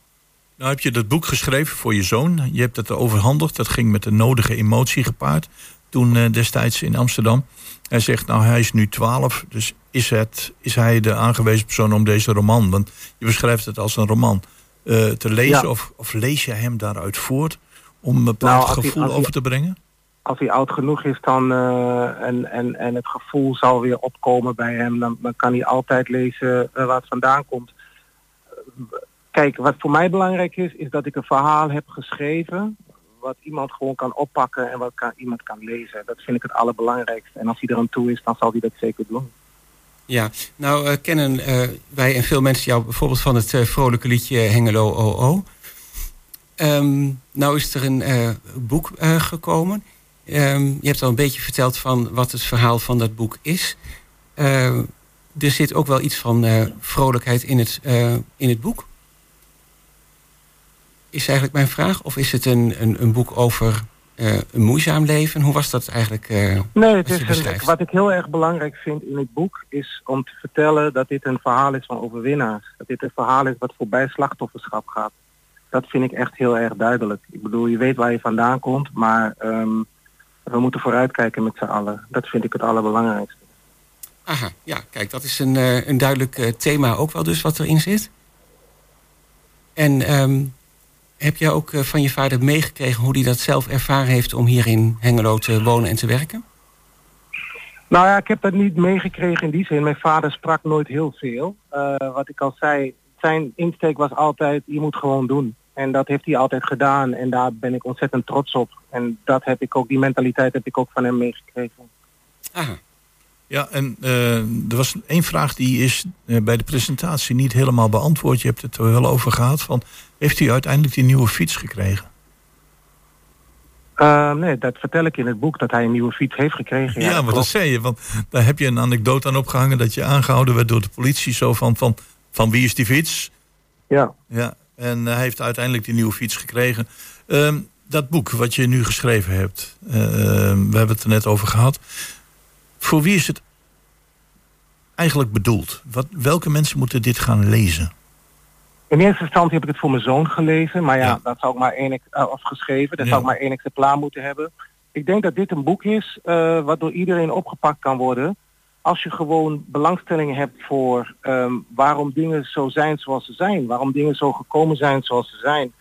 Nou heb je dat boek geschreven voor je zoon. Je hebt het overhandigd. Dat ging met de nodige emotie gepaard. Toen destijds in Amsterdam. Hij zegt, nou hij is nu 12, dus is, het, is hij de aangewezen persoon om deze roman, want je beschrijft het als een roman, uh, te lezen? Ja. Of, of lees je hem daaruit voort om een bepaald nou, gevoel over te brengen?
Als hij oud genoeg is dan, uh, en, en, en het gevoel zal weer opkomen bij hem, dan, dan kan hij altijd lezen waar het vandaan komt. Kijk, wat voor mij belangrijk is, is dat ik een verhaal heb geschreven wat iemand gewoon kan oppakken en wat kan, iemand kan lezen. Dat vind ik het allerbelangrijkste. En als hij er aan toe is, dan zal hij dat zeker doen.
Ja, nou uh, kennen wij en veel mensen jou bijvoorbeeld van het vrolijke liedje Hengelo OO. Um, nou is er een boek gekomen. Um, je hebt al een beetje verteld van wat het verhaal van dat boek is. er zit ook wel iets van vrolijkheid in het, in het boek is eigenlijk mijn vraag. Of is het een, een, een boek over uh, een moeizaam leven? Hoe was dat eigenlijk?
Nee, het is een, wat ik heel erg belangrijk vind in het boek is om te vertellen dat dit een verhaal is van overwinnaars. Dat dit een verhaal is wat voorbij slachtofferschap gaat. Dat vind ik echt heel erg duidelijk. Ik bedoel, je weet waar je vandaan komt, maar um, we moeten vooruitkijken met z'n allen. Dat vind ik het allerbelangrijkste.
Aha, ja, kijk, dat is een, uh, een duidelijk thema ook wel dus wat erin zit. En um, heb jij ook eh, van je vader meegekregen hoe hij dat zelf ervaren heeft om hier in Hengelo te wonen en te werken?
Nou ja, ik heb dat niet meegekregen in die zin. Mijn vader sprak nooit heel veel. Wat ik al zei, zijn insteek was altijd, je moet gewoon doen. En dat heeft hij altijd gedaan en daar ben ik ontzettend trots op. En dat heb ik ook, die mentaliteit heb ik ook van hem meegekregen.
Ja, en uh, er was één vraag die is uh, bij de presentatie niet helemaal beantwoord. Je hebt het er wel over gehad. Van, heeft u uiteindelijk die nieuwe fiets gekregen?
Uh, nee, dat vertel ik in het boek, dat hij een nieuwe fiets heeft gekregen.
Ja, ja maar dat zei je, want daar heb je een anekdote aan opgehangen... dat je aangehouden werd door de politie, zo van, van, van wie is die fiets?
Ja.
Ja, en hij heeft uiteindelijk die nieuwe fiets gekregen. Ehm, dat boek wat je nu geschreven hebt, ehm, we hebben het er net over gehad... Voor wie is het eigenlijk bedoeld? Wat, welke mensen moeten dit gaan lezen?
In eerste instantie heb ik het voor mijn zoon gelezen. Maar ja, ja. dat zou ik maar één, uh, afgeschreven. Dat ja. zou ik maar één exemplaar moeten hebben. Ik denk dat dit een boek is uh, wat door iedereen opgepakt kan worden. Als je gewoon belangstelling hebt voor um, waarom dingen zo zijn zoals ze zijn. Waarom dingen zo gekomen zijn zoals ze zijn.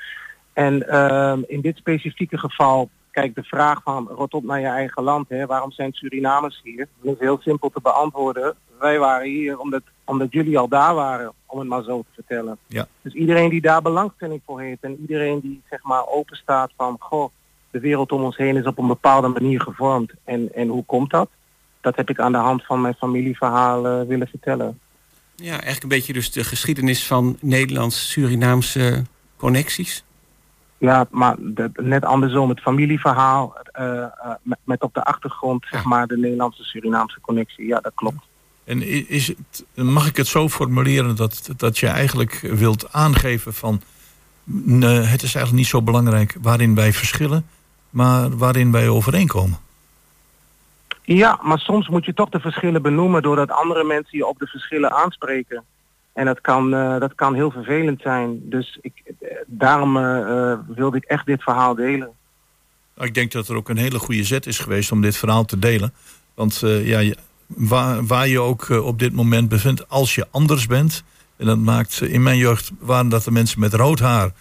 En um, in dit specifieke geval kijk, de vraag van rot op naar je eigen land, hè, waarom zijn Surinamers hier? Dat is heel simpel te beantwoorden. Wij waren hier omdat Omdat jullie al daar waren, om het maar zo te vertellen.
Ja.
Dus iedereen die daar belangstelling voor heeft en iedereen die zeg maar open staat van goh, de wereld om ons heen is op een bepaalde manier gevormd. En, en hoe komt dat? Dat heb ik aan de hand van mijn familieverhaal willen vertellen.
Ja, eigenlijk een beetje dus de geschiedenis van Nederlands-Surinaamse connecties.
Ja, maar de, net andersom, het familieverhaal uh, uh, met, met, op de achtergrond zeg maar de Nederlandse Surinaamse connectie. Ja, dat klopt.
En is het, mag ik het zo formuleren dat, dat je eigenlijk wilt aangeven van het is eigenlijk niet zo belangrijk waarin wij verschillen, maar waarin wij overeenkomen?
Ja, maar soms moet je toch de verschillen benoemen doordat andere mensen je op de verschillen aanspreken. En dat kan, uh, dat kan heel vervelend zijn. Dus ik, daarom uh, wilde ik echt dit verhaal delen.
Ik denk dat er ook een hele goede zet is geweest om dit verhaal te delen. Want ja, waar, waar je ook op dit moment bevindt, als je anders bent. En dat maakt, in mijn jeugd waren dat de mensen met rood haar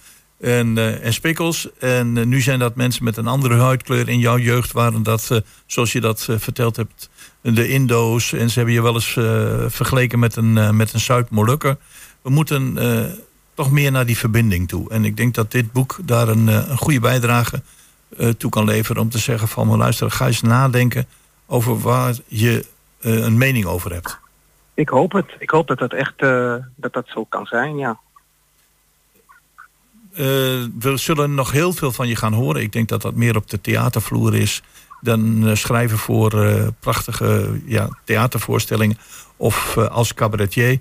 en, uh, en spikkels. En uh, nu zijn dat mensen met een andere huidkleur. In jouw jeugd waren dat, uh, zoals je dat verteld hebt, de Indo's. En ze hebben je wel eens vergeleken met een, met een Zuid-Molukker. We moeten toch meer naar die verbinding toe. En ik denk dat dit boek daar een, een goede bijdrage toe kan leveren. Om te zeggen van, luister, ga eens nadenken over waar je een mening over hebt.
Ik hoop het. Ik hoop dat dat echt dat dat zo kan zijn, ja.
Uh, we zullen nog heel veel van je gaan horen. Ik denk dat dat meer op de theatervloer is dan uh, schrijven voor uh, prachtige ja, theatervoorstellingen of als cabaretier.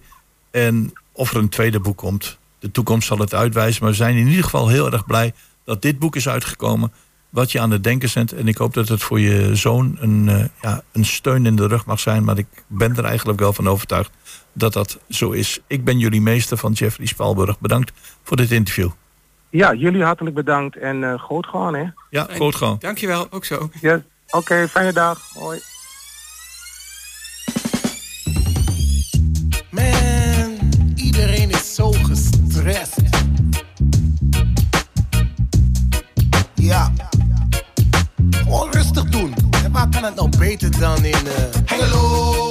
En of er een tweede boek komt. De toekomst zal het uitwijzen. Maar we zijn in ieder geval heel erg blij dat dit boek is uitgekomen. Wat je aan het denken zet. En ik hoop dat het voor je zoon een, ja, een steun in de rug mag zijn. Maar ik ben er eigenlijk wel van overtuigd dat dat zo is. Ik ben jullie meester van Jeffrey Spalburg. Bedankt voor dit interview.
Ja, jullie hartelijk bedankt en uh, groot gewoon, hè?
Ja, groot gewoon.
Dankjewel, ook zo.
Ja, oké, okay, fijne dag. Hoi.
Man, iedereen is zo gestrest. Ja. Gewoon rustig doen. En waar kan het nou beter dan in uh, Hengelo?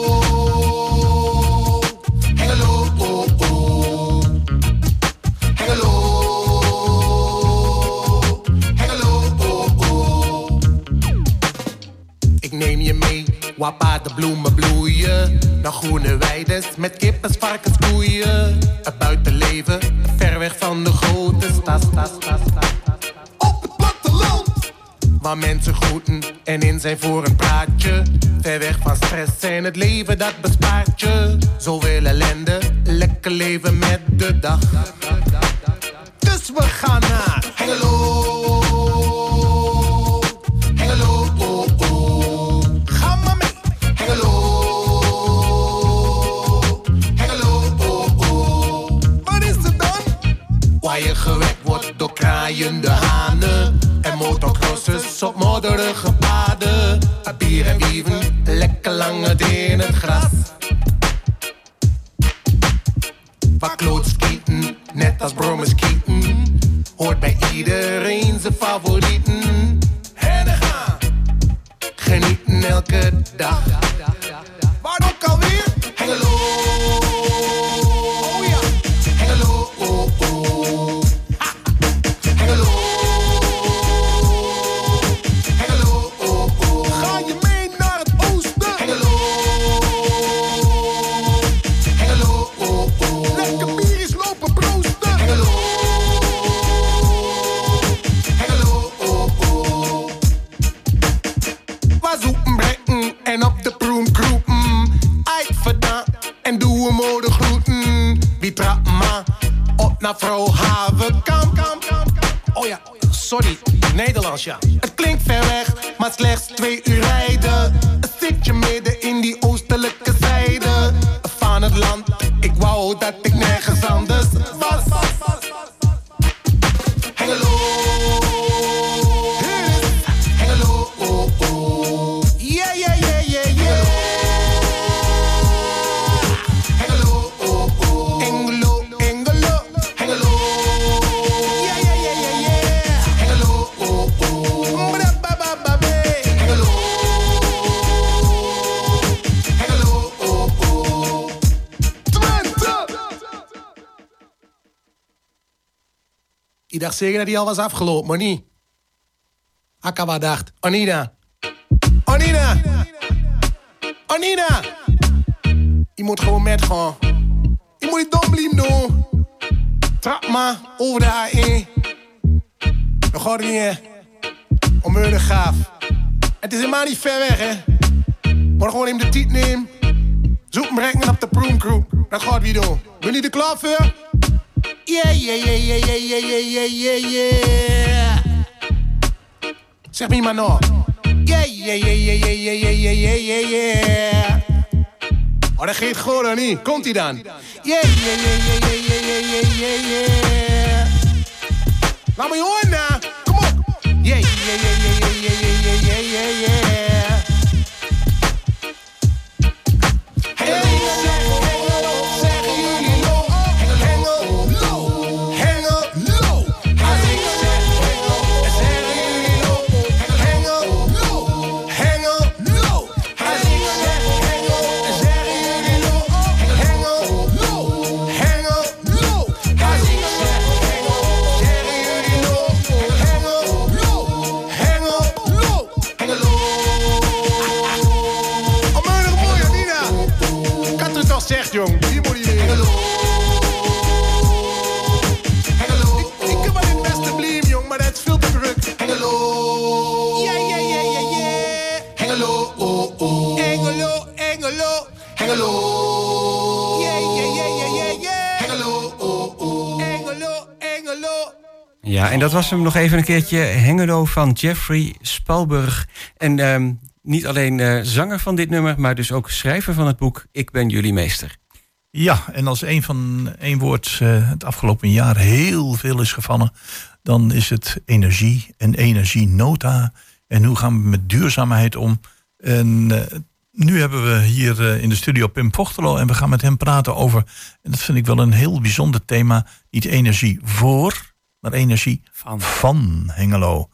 Waar paardenbloemen bloeien. Naar groene weides met kippen, varkens, koeien. Het buitenleven, ver weg van de grote stad. Op het platteland, waar mensen groeten en in zijn voor een praatje. Ver weg van stress en het leven dat bespaart je. Zoveel ellende, lekker leven met de dag. Dus we gaan naar Hengelo. Kraaiende hanen. En motocrossers op modderige paden. Bier en wieven, lekker lang het in het gras. Waar klootskieten, net als brommerskieten. Hoort bij iedereen zijn favorieten. En gaan, genieten elke dag. Naar vrouw Havenkamp. Oh ja, sorry, Nederlands ja. Het klinkt ver weg, maar slechts twee uur rijden. Zit je midden in die oostelijke zijde van het land. Ik wou dat ik nergens anders Dacht zeker dat hij al was afgelopen, maar niet. Akawa dacht, Onina. Onina! Onina! Je moet gewoon met gaan. Je moet die dom doen. Trap maar over de A1. Dan gaat het niet, hè. Onmiddellijk gaaf. Het is helemaal niet ver weg, hè. Maar gewoon even de tijd nemen. Zoek brengen op de proomcrew. Dat gaat wie doen. Ben je er klaar voor? Yeah, yeah, yeah, yeah, yeah, yeah, yeah, yeah, yeah, yeah. Zeg me maar nog. Yeah, yeah, yeah, yeah, yeah, yeah, yeah, yeah, yeah, yeah. Oh, dat goed, of niet? Komt-ie dan? Yeah, yeah, yeah, yeah, yeah, yeah, yeah, yeah, yeah. Laat me horen, nou. Kom op. Yeah, yeah, yeah, yeah, yeah, yeah, yeah, yeah, yeah, yeah. Hey,
en dat was hem nog even een keertje. Hengelo van Jeffrey Spalburg. En ehm, niet alleen eh, zanger van dit nummer, maar dus ook schrijver van het boek Ik ben jullie meester.
Ja, en als een van één woord eh, het afgelopen jaar heel veel is gevallen, dan is het energie en energienota. En hoe gaan we met duurzaamheid om? En eh, nu hebben we hier in de studio Pim Vochtelo en we gaan met hem praten over, en dat vind ik wel een heel bijzonder thema, niet energie voor, maar energie
Van.
van Hengelo.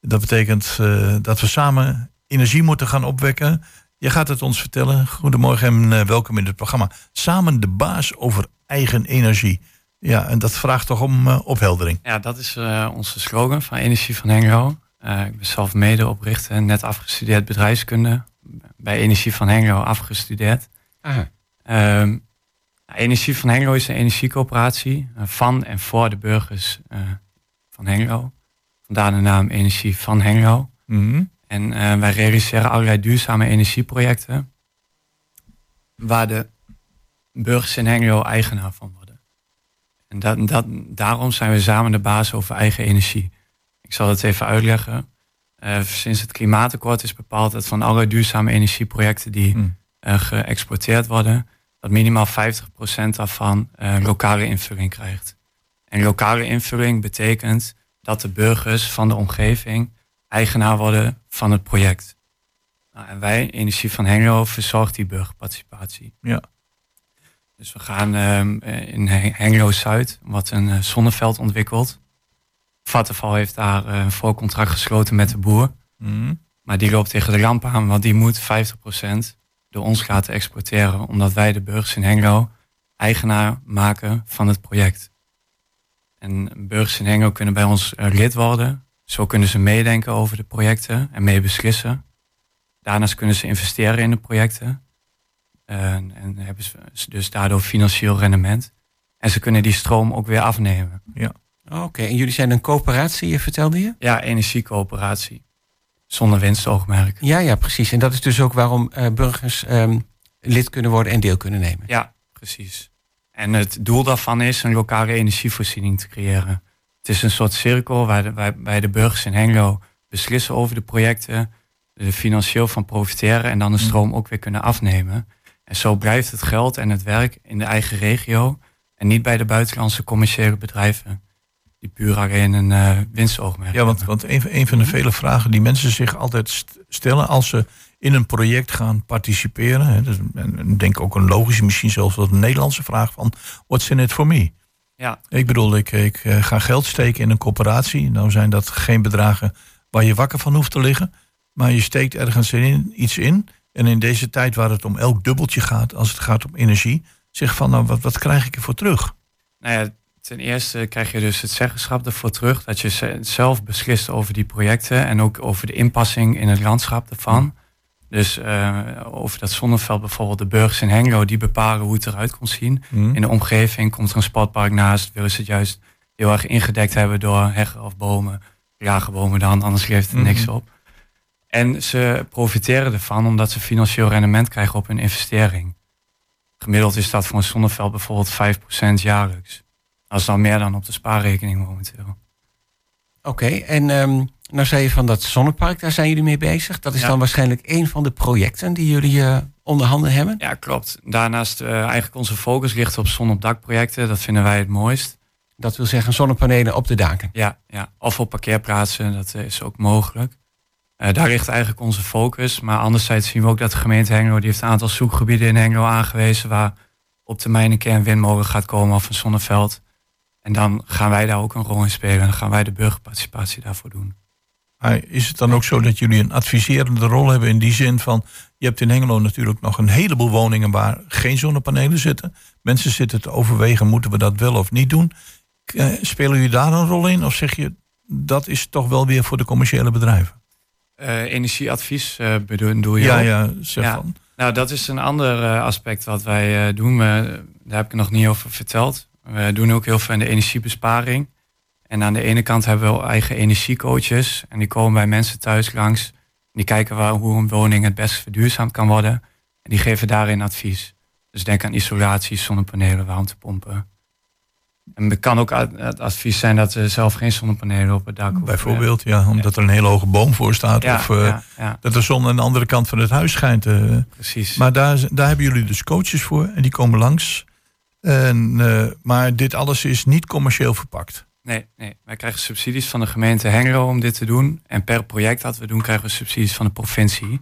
Dat betekent eh, dat we samen energie moeten gaan opwekken. Je gaat het ons vertellen. Goedemorgen en eh, welkom in het programma. Samen de baas over eigen energie. Ja, en dat vraagt toch om eh, opheldering.
Ja, dat is eh, onze slogan van Energie van Hengelo. Eh, ik ben zelf medeoprichter en net afgestudeerd bedrijfskunde. Bij Energie van Hengelo afgestudeerd.
Aha.
Ehm, Energie van Hengelo is een energiecoöperatie eh, van en voor de burgers eh, van Hengelo. Vandaar de naam Energie van Hengelo.
Mhm.
En eh, wij realiseren allerlei duurzame energieprojecten. Waar de burgers in Hengelo eigenaar van worden. En dat, dat, daarom zijn we samen de baas over eigen energie. Ik zal het even uitleggen. Sinds het klimaatakkoord is bepaald dat van alle duurzame energieprojecten die
Mm.
geëxporteerd worden, dat minimaal 50% daarvan eh, lokale invulling krijgt. En lokale invulling betekent dat de burgers van de omgeving eigenaar worden van het project. Nou, en wij, Energie van Hengelo, verzorgt die burgerparticipatie.
Ja.
Dus we gaan ehm, eh, in He- Hengelo-Zuid, wat een eh, zonneveld ontwikkeld. Vattenfall heeft daar eh, een voorcontract gesloten met de boer.
Mhm.
Maar die loopt tegen de ramp aan, want die moet 50% door ons laten exporteren. Omdat wij de burgers in Hengelo eigenaar maken van het project. En burgers in Hengelo kunnen bij ons eh, lid worden. Zo kunnen ze meedenken over de projecten en mee beslissen. Daarnaast kunnen ze investeren in de projecten. Eh, en hebben ze dus daardoor financieel rendement. En ze kunnen die stroom ook weer afnemen.
Oké, en jullie zijn een coöperatie, vertelde je?
Ja, energiecoöperatie. Zonder winstoogmerk.
Ja, ja, precies. En dat is dus ook waarom eh, burgers ehm, lid kunnen worden en deel kunnen nemen.
Ja, precies. En het doel daarvan is een lokale energievoorziening te creëren. Het is een soort cirkel waar de, burgers in Hengelo beslissen over de projecten, er financieel van profiteren en dan de stroom ook weer kunnen afnemen. En zo blijft het geld en het werk in de eigen regio en niet bij de buitenlandse commerciële bedrijven die puur alleen een eh winstoogmerk
Ja, want, want een, een van de vele vragen die mensen zich altijd st- stellen als ze in een project gaan participeren. Hè, dus, en, denk ook een logische, misschien zelfs wel een Nederlandse vraag van what's in it for me?
Ja,
Ik bedoel, ik, ik eh, ga geld steken in een coöperatie. Nou zijn dat geen bedragen waar je wakker van hoeft te liggen. Maar je steekt ergens in, iets in. En in deze tijd waar het om elk dubbeltje gaat, als het gaat om energie, zeg van nou, wat, wat krijg ik ervoor terug?
nou ja, ten eerste krijg je dus het zeggenschap ervoor terug. Dat je zelf beslist over die projecten en ook over de inpassing in het landschap ervan. Dus uh, over dat zonneveld bijvoorbeeld, de burgers in Hengelo, die bepalen hoe het eruit komt zien. In de omgeving komt er een sportpark naast, willen ze het juist heel erg ingedekt hebben door heggen of bomen. Jagen bomen dan, anders geeft het niks op. En ze profiteren ervan omdat ze financieel rendement krijgen op hun investering. Gemiddeld is dat voor een zonneveld bijvoorbeeld 5% jaarlijks. Dat is dan meer dan op de spaarrekening momenteel.
Oké, en um, nou zei je van dat zonnepark, daar zijn jullie mee bezig. Dat is dan waarschijnlijk een van de projecten die jullie uh, onder handen hebben?
Ja, klopt. Daarnaast uh, eigenlijk onze focus ligt op zon op dak projecten. Dat vinden wij het mooist.
Dat wil zeggen zonnepanelen op de daken?
Ja, ja. of op parkeerplaatsen, dat is ook mogelijk. Uh, daar ligt eigenlijk onze focus. Maar anderzijds zien we ook dat de gemeente Hengelo... die heeft een aantal zoekgebieden in Hengelo aangewezen... waar op termijn een keer een windmolen gaat komen of een zonneveld. En dan gaan wij daar ook een rol in spelen. En dan gaan wij de burgerparticipatie daarvoor doen.
is het dan ook zo dat jullie een adviserende rol hebben in die zin van... je hebt in Hengelo natuurlijk nog een heleboel woningen waar geen zonnepanelen zitten. Mensen zitten te overwegen, moeten we dat wel of niet doen? Eh, spelen jullie daar een rol in? Of zeg je, dat is toch wel weer voor de commerciële bedrijven?
Uh, energieadvies uh, bedoel je?
Ja, ja, zeg ja. Van.
Nou, dat is een ander aspect wat wij doen. daar heb ik nog niet over verteld. We doen ook heel veel in de energiebesparing. En aan de ene kant hebben we eigen energiecoaches. En die komen bij mensen thuis langs. Die kijken waar, hoe een woning het best verduurzaamd kan worden. En die geven daarin advies. Dus denk aan isolatie, zonnepanelen, warmtepompen. En het kan ook het advies zijn dat er zelf geen zonnepanelen op het dak
Bijvoorbeeld, ja, omdat er een hele hoge boom voor staat. of uh, dat de zon aan de andere kant van het huis schijnt. Uh.
Precies.
Maar daar, daar hebben jullie dus coaches voor en die komen langs. En, uh, maar dit alles is niet commercieel verpakt.
Nee, nee, wij krijgen subsidies van de gemeente Hengelo om dit te doen. En per project dat we doen, krijgen we subsidies van de provincie.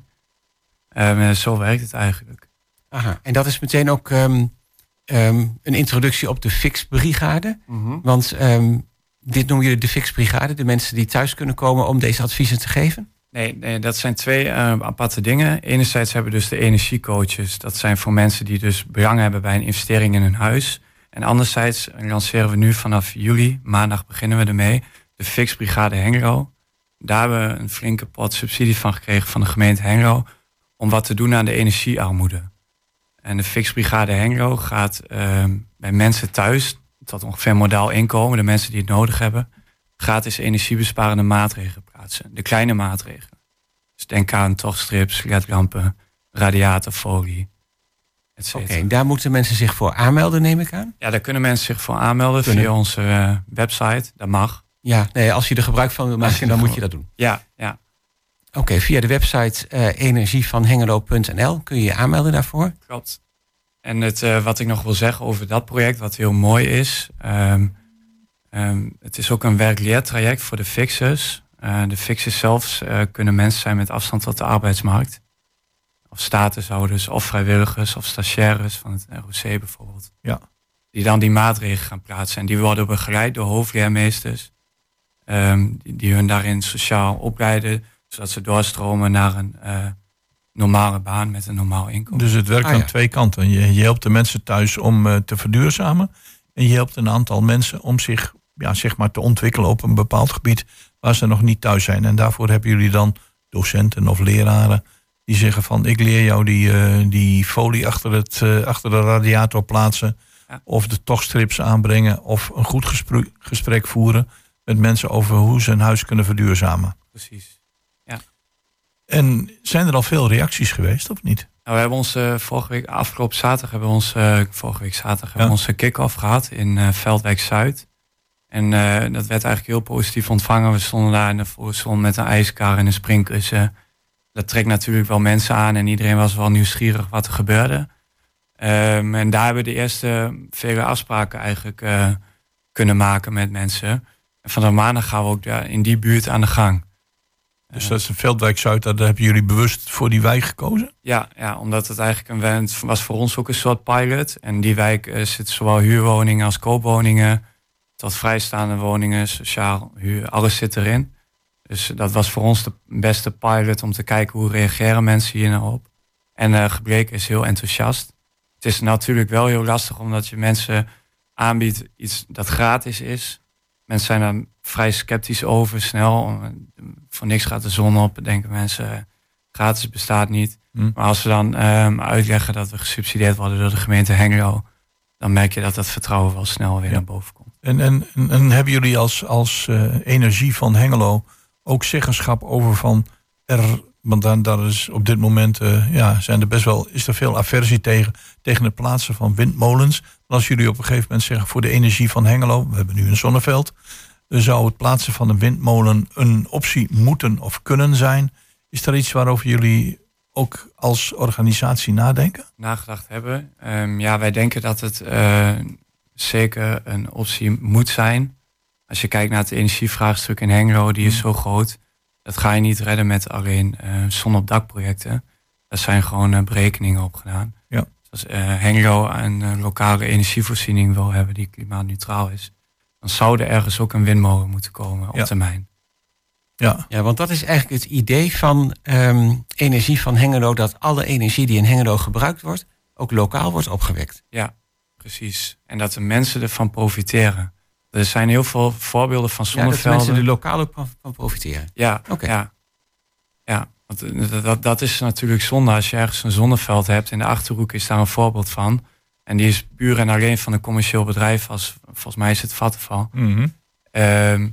zo werkt het eigenlijk.
Aha, en dat is meteen ook um, um, een introductie op de Fix-brigade. Mm -hmm. Want um, dit noemen jullie de Fix-brigade, de mensen die thuis kunnen komen om deze adviezen te geven?
Nee, dat zijn twee uh, aparte dingen. Enerzijds hebben we dus de energiecoaches. Dat zijn voor mensen die dus belang hebben bij een investering in hun huis. En anderzijds lanceren we nu vanaf juli, maandag beginnen we ermee, de Fix-brigade Hengelo. Daar hebben we een flinke pot subsidie van gekregen van de gemeente Hengelo om wat te doen aan de energiearmoede. En de Fixbrigade Hengelo gaat uh, bij mensen thuis, tot ongeveer modaal inkomen, de mensen die het nodig hebben, gratis energiebesparende maatregelen plaatsen. De kleine maatregelen. Dus denk aan tochtstrips, ledlampen, radiatorfolie,
Oké, daar moeten mensen zich voor aanmelden, neem ik aan?
Ja, daar kunnen mensen zich voor aanmelden via onze uh, website. Dat mag.
Ja, nee, als je er gebruik van wil maken, dan moet je dat doen.
Ja, ja.
Oké, via de website uh, energievanhengelo.nl kun je je aanmelden daarvoor.
Klopt. En het, uh, wat ik nog wil zeggen over dat project, wat heel mooi is. Um, um, het is ook een werk-leertraject voor de fixers. Uh, de fixers zelfs kunnen mensen zijn met afstand tot de arbeidsmarkt. Of statushouders, of vrijwilligers, of stagiaires van het ROC bijvoorbeeld.
Ja.
Die dan die maatregelen gaan plaatsen. En die worden begeleid door hoofdleermeesters. Um, die, die hun daarin sociaal opleiden zodat ze doorstromen naar een uh, normale baan met een normaal inkomen.
Dus het werkt ah, aan ja. twee kanten. Je, je, helpt de mensen thuis om uh, te verduurzamen. En je helpt een aantal mensen om zich ja, zeg maar te ontwikkelen op een bepaald gebied waar ze nog niet thuis zijn. En daarvoor hebben jullie dan docenten of leraren die zeggen van ik leer jou die, uh, die folie achter, het, achter de radiator plaatsen. Ja. Of de tochtstrips aanbrengen. Of een goed gesprek, gesprek voeren met mensen over hoe ze een huis kunnen verduurzamen.
Precies.
En zijn er al veel reacties geweest of niet?
Nou, we hebben onze vorige week, afgelopen zaterdag hebben we onze, uh, vorige week zaterdag ja. hebben we onze kick-off gehad in Veldwijk Zuid. En uh, dat werd eigenlijk heel positief ontvangen. We stonden daar in de voorzon met een ijskar en een springkussen. Dat trekt natuurlijk wel mensen aan en iedereen was wel nieuwsgierig wat er gebeurde. Um, en daar hebben we de eerste vele afspraken eigenlijk kunnen maken met mensen. En vanaf maandag gaan we ook daar in die buurt aan de gang.
Dus dat is een Veldwijk Zuid, daar hebben jullie bewust voor die wijk gekozen?
Ja, ja omdat het eigenlijk een was voor ons ook een soort pilot. En die wijk uh, zit zowel huurwoningen als koopwoningen, tot vrijstaande woningen, sociaal huur, alles zit erin. Dus dat was voor ons de beste pilot om te kijken hoe reageren mensen hier nou op. En uh, gebleken is heel enthousiast. Het is natuurlijk wel heel lastig omdat je mensen aanbiedt iets dat gratis is. Mensen zijn daar vrij sceptisch over, snel. Voor niks gaat de zon op, denken mensen, gratis bestaat niet.
Hm.
Maar als we dan ehm, uitleggen dat we gesubsidieerd worden door de gemeente Hengelo, dan merk je dat dat vertrouwen wel snel weer
Ja.
naar boven komt.
En, en, en, en hebben jullie als, als eh, energie van Hengelo ook zeggenschap over van er, want dan, daar is op dit moment eh, ja, zijn er best wel, is er veel aversie tegen, tegen het plaatsen van windmolens. Als jullie op een gegeven moment zeggen voor de energie van Hengelo, we hebben nu een zonneveld, dan zou het plaatsen van een windmolen een optie moeten of kunnen zijn. Is er iets waarover jullie ook als organisatie nadenken?
nagedacht hebben. Ehm, ja, wij denken dat het eh, zeker een optie moet zijn. Als je kijkt naar het energievraagstuk in Hengelo, die is
Mm.
zo groot. Dat ga je niet redden met alleen eh zon op dak projecten. Daar zijn gewoon eh, berekeningen op gedaan.
Ja.
Dus als eh, Hengelo een lokale energievoorziening wil hebben die klimaatneutraal is, dan zou er ergens ook een windmolen moeten komen op
Ja.
termijn.
Ja,
Ja, want dat is eigenlijk het idee van ehm, energie van Hengelo, dat alle energie die in Hengelo gebruikt wordt, ook lokaal wordt opgewekt.
Ja, precies. En dat de mensen ervan profiteren. Er zijn heel veel voorbeelden van
Ja, dat de
zonnevelden.
mensen er lokaal ook van, profiteren.
Ja,
Oké.
ja. Ja, want eh, dat- dat, is natuurlijk zonde. Als je ergens een zonneveld hebt, in de Achterhoek is daar een voorbeeld van. En die is puur en alleen van een commercieel bedrijf, als volgens mij is het Vattenfall.
Mhm.
Ehm,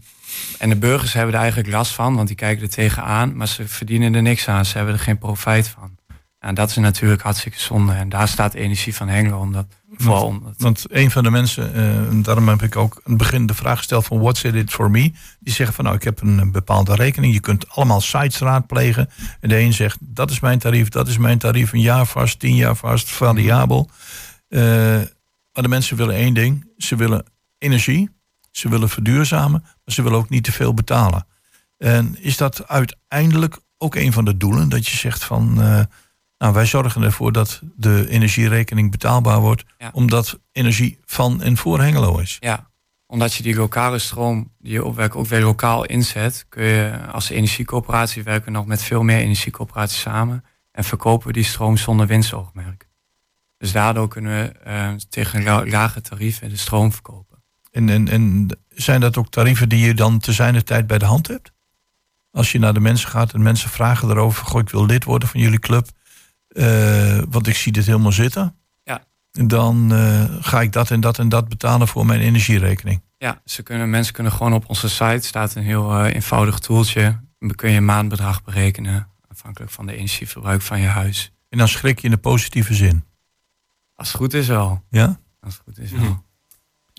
en de burgers hebben er eigenlijk last van, want die kijken er tegenaan, maar ze verdienen er niks aan. Ze hebben er geen profijt van. En dat is natuurlijk hartstikke zonde. En daar staat energie van Hengelo om dat vooral om dat-
Want een van de mensen, eh, daarom heb ik ook aan het begin de vraag gesteld van what's in it for me? Die zeggen van nou ik heb een, bepaalde rekening. Je kunt allemaal sites raadplegen. En de een zegt dat is mijn tarief, dat is mijn tarief. Een jaar vast, tien jaar vast, variabel. Eh, maar de mensen willen één ding. Ze willen energie. Ze willen verduurzamen. Maar ze willen ook niet te veel betalen. En is dat uiteindelijk ook een van de doelen? Dat je zegt van eh, nou wij zorgen ervoor dat de energierekening betaalbaar wordt
Ja.
omdat energie van en voor Hengelo is.
Ja, omdat je die lokale stroom die je opwekt ook weer lokaal inzet, kun je als energiecoöperatie werken nog met veel meer energiecoöperaties samen en verkopen we die stroom zonder winstoogmerk. Dus daardoor kunnen we eh, tegen la- lage tarieven de stroom verkopen.
En, en, en zijn dat ook tarieven die je dan te zijner tijd bij de hand hebt? Als je naar de mensen gaat en mensen vragen erover, goh, ik wil lid worden van jullie club, eh, want ik zie dit helemaal zitten.
Ja.
Dan eh, ga ik dat en dat en dat betalen voor mijn energierekening.
Ja, ze kunnen, mensen kunnen gewoon op onze site, staat een heel eh, eenvoudig toeltje. Dan kun je een maandbedrag berekenen, afhankelijk van de energieverbruik van je huis.
En dan schrik je in de positieve zin.
Als het goed is wel.
Ja?
Als het goed is wel.
Mhm.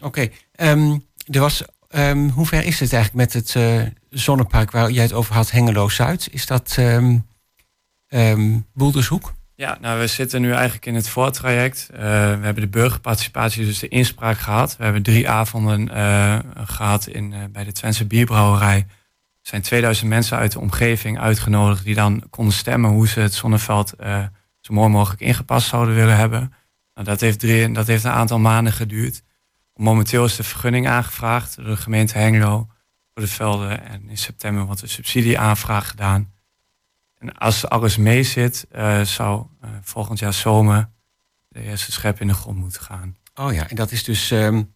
Oké, ehm, er was. ehm, hoe ver is het eigenlijk met het eh, zonnepark waar jij het over had, Hengelo Zuid? Is dat ehm ehm, Boeldershoek?
Ja, nou, we zitten nu eigenlijk in het voortraject. Eh, we hebben de burgerparticipatie, dus de inspraak gehad. We hebben drie avonden eh, gehad in, eh, bij de Twentse Bierbrouwerij. Er zijn 2000 mensen uit de omgeving uitgenodigd die dan konden stemmen hoe ze het zonneveld zo mooi mogelijk ingepast zouden willen hebben. Nou, dat, heeft drie, dat heeft een aantal maanden geduurd. Momenteel is de vergunning aangevraagd door de gemeente Hengelo voor de velden. En in september wordt een subsidieaanvraag gedaan. En als alles mee zit, eh, zou eh, volgend jaar zomer de eerste schep in de grond moeten gaan.
Oh ja, en dat is dus,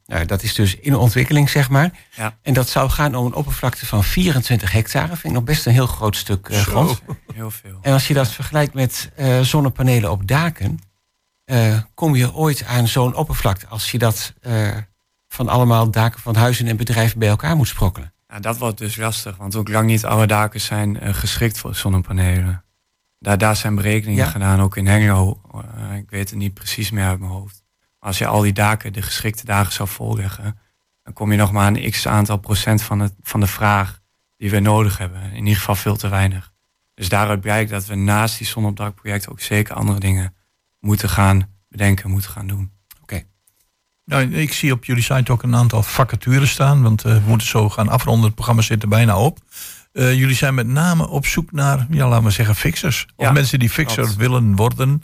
nou, dat is dus in ontwikkeling, zeg maar.
Ja.
En dat zou gaan om een oppervlakte van 24 hectare. Vind ik nog best een heel groot stuk
Zo.
grond.
Heel veel.
En als je dat vergelijkt met zonnepanelen op daken, kom je ooit aan zo'n oppervlakte als je dat van allemaal daken van huizen en bedrijven bij elkaar moet sprokkelen.
Nou, dat wordt dus lastig, want ook lang niet alle daken zijn eh, geschikt voor zonnepanelen. Daar, daar zijn berekeningen
Ja.
gedaan, ook in Hengelo. Eh, ik weet het niet precies meer uit mijn hoofd. Maar als je al die daken, de geschikte dagen zou volleggen, dan kom je nog maar een x aantal procent van, het, van de vraag die we nodig hebben. In ieder geval veel te weinig. Dus daaruit blijkt dat we naast die zonneopdakprojecten ook zeker andere dingen moeten gaan bedenken, moeten gaan doen.
Nou, ik zie op jullie site ook een aantal vacatures staan. Want eh, we moeten zo gaan afronden. Het programma zit er bijna op. Eh, jullie zijn met name op zoek naar, ja, laten we zeggen, fixers. Of
Ja,
mensen die fixer willen worden.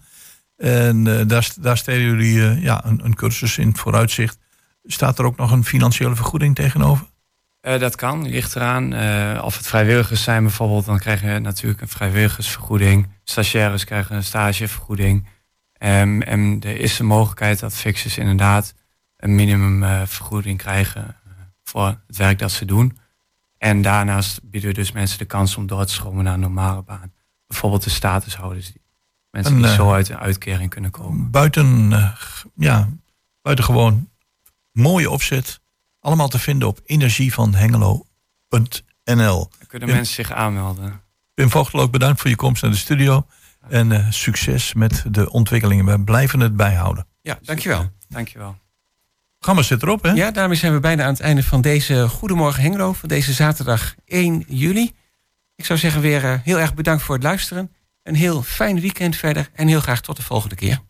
En eh, daar, daar stellen jullie ja, een, een cursus in het vooruitzicht. Staat er ook nog een financiële vergoeding tegenover?
Dat kan, ligt eraan. Of het vrijwilligers zijn bijvoorbeeld, dan krijg je natuurlijk een vrijwilligersvergoeding. Stagiaires krijgen een stagevergoeding. Ehm, en er is de mogelijkheid dat fixers inderdaad een minimumvergoeding krijgen voor het werk dat ze doen. En daarnaast bieden we dus mensen de kans om door te stromen naar een normale baan. Bijvoorbeeld de statushouders. Die, mensen die zo uit een uitkering kunnen komen.
Buiten, ja, buitengewoon mooie opzet. Allemaal te vinden op energievanhengelo.nl.
Kunnen mensen zich aanmelden.
Pim Vochtel, ook bedankt voor je komst naar de studio. En uh, succes met de ontwikkelingen. We blijven het bijhouden.
Ja, dankjewel.
Dankjewel.
Gamma zit erop, hè?
Ja, daarmee zijn we bijna aan het einde van deze Goedemorgen Hengelo. Van deze zaterdag 1 juli. Ik zou zeggen weer uh, heel erg bedankt voor het luisteren. Een heel fijn weekend verder. En heel graag tot de volgende keer.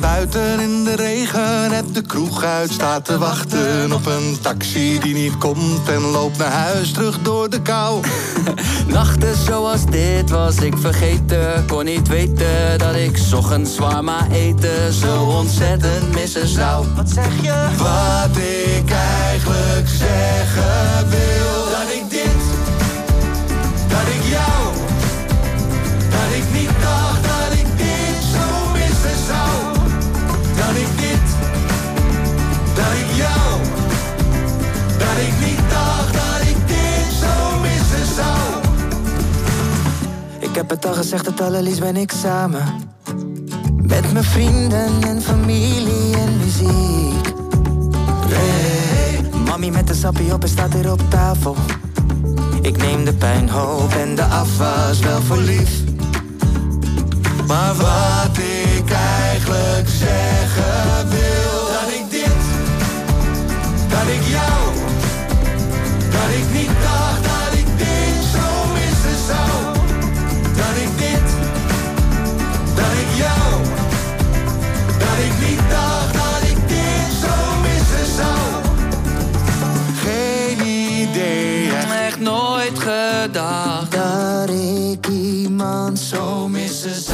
Buiten in de regen heb de kroeg uit staat te wachten op een taxi die niet komt en loopt naar huis terug door de kou.
Nachten zoals dit was ik vergeten, kon niet weten dat ik ochtends zwaar maar eten zo ontzettend missen zou.
Wat zeg je? Wat ik eigenlijk zeggen wil. Ik
heb het al gezegd, het allerliefst ben ik samen. Met mijn vrienden en familie en muziek. Hey, mami met de sappie op en staat hier op tafel. Ik neem de pijnhoop en de afwas wel voor lief.
Maar wat ik eigenlijk zeggen wil
gedacht
Dat ik iemand zo missen zou
120.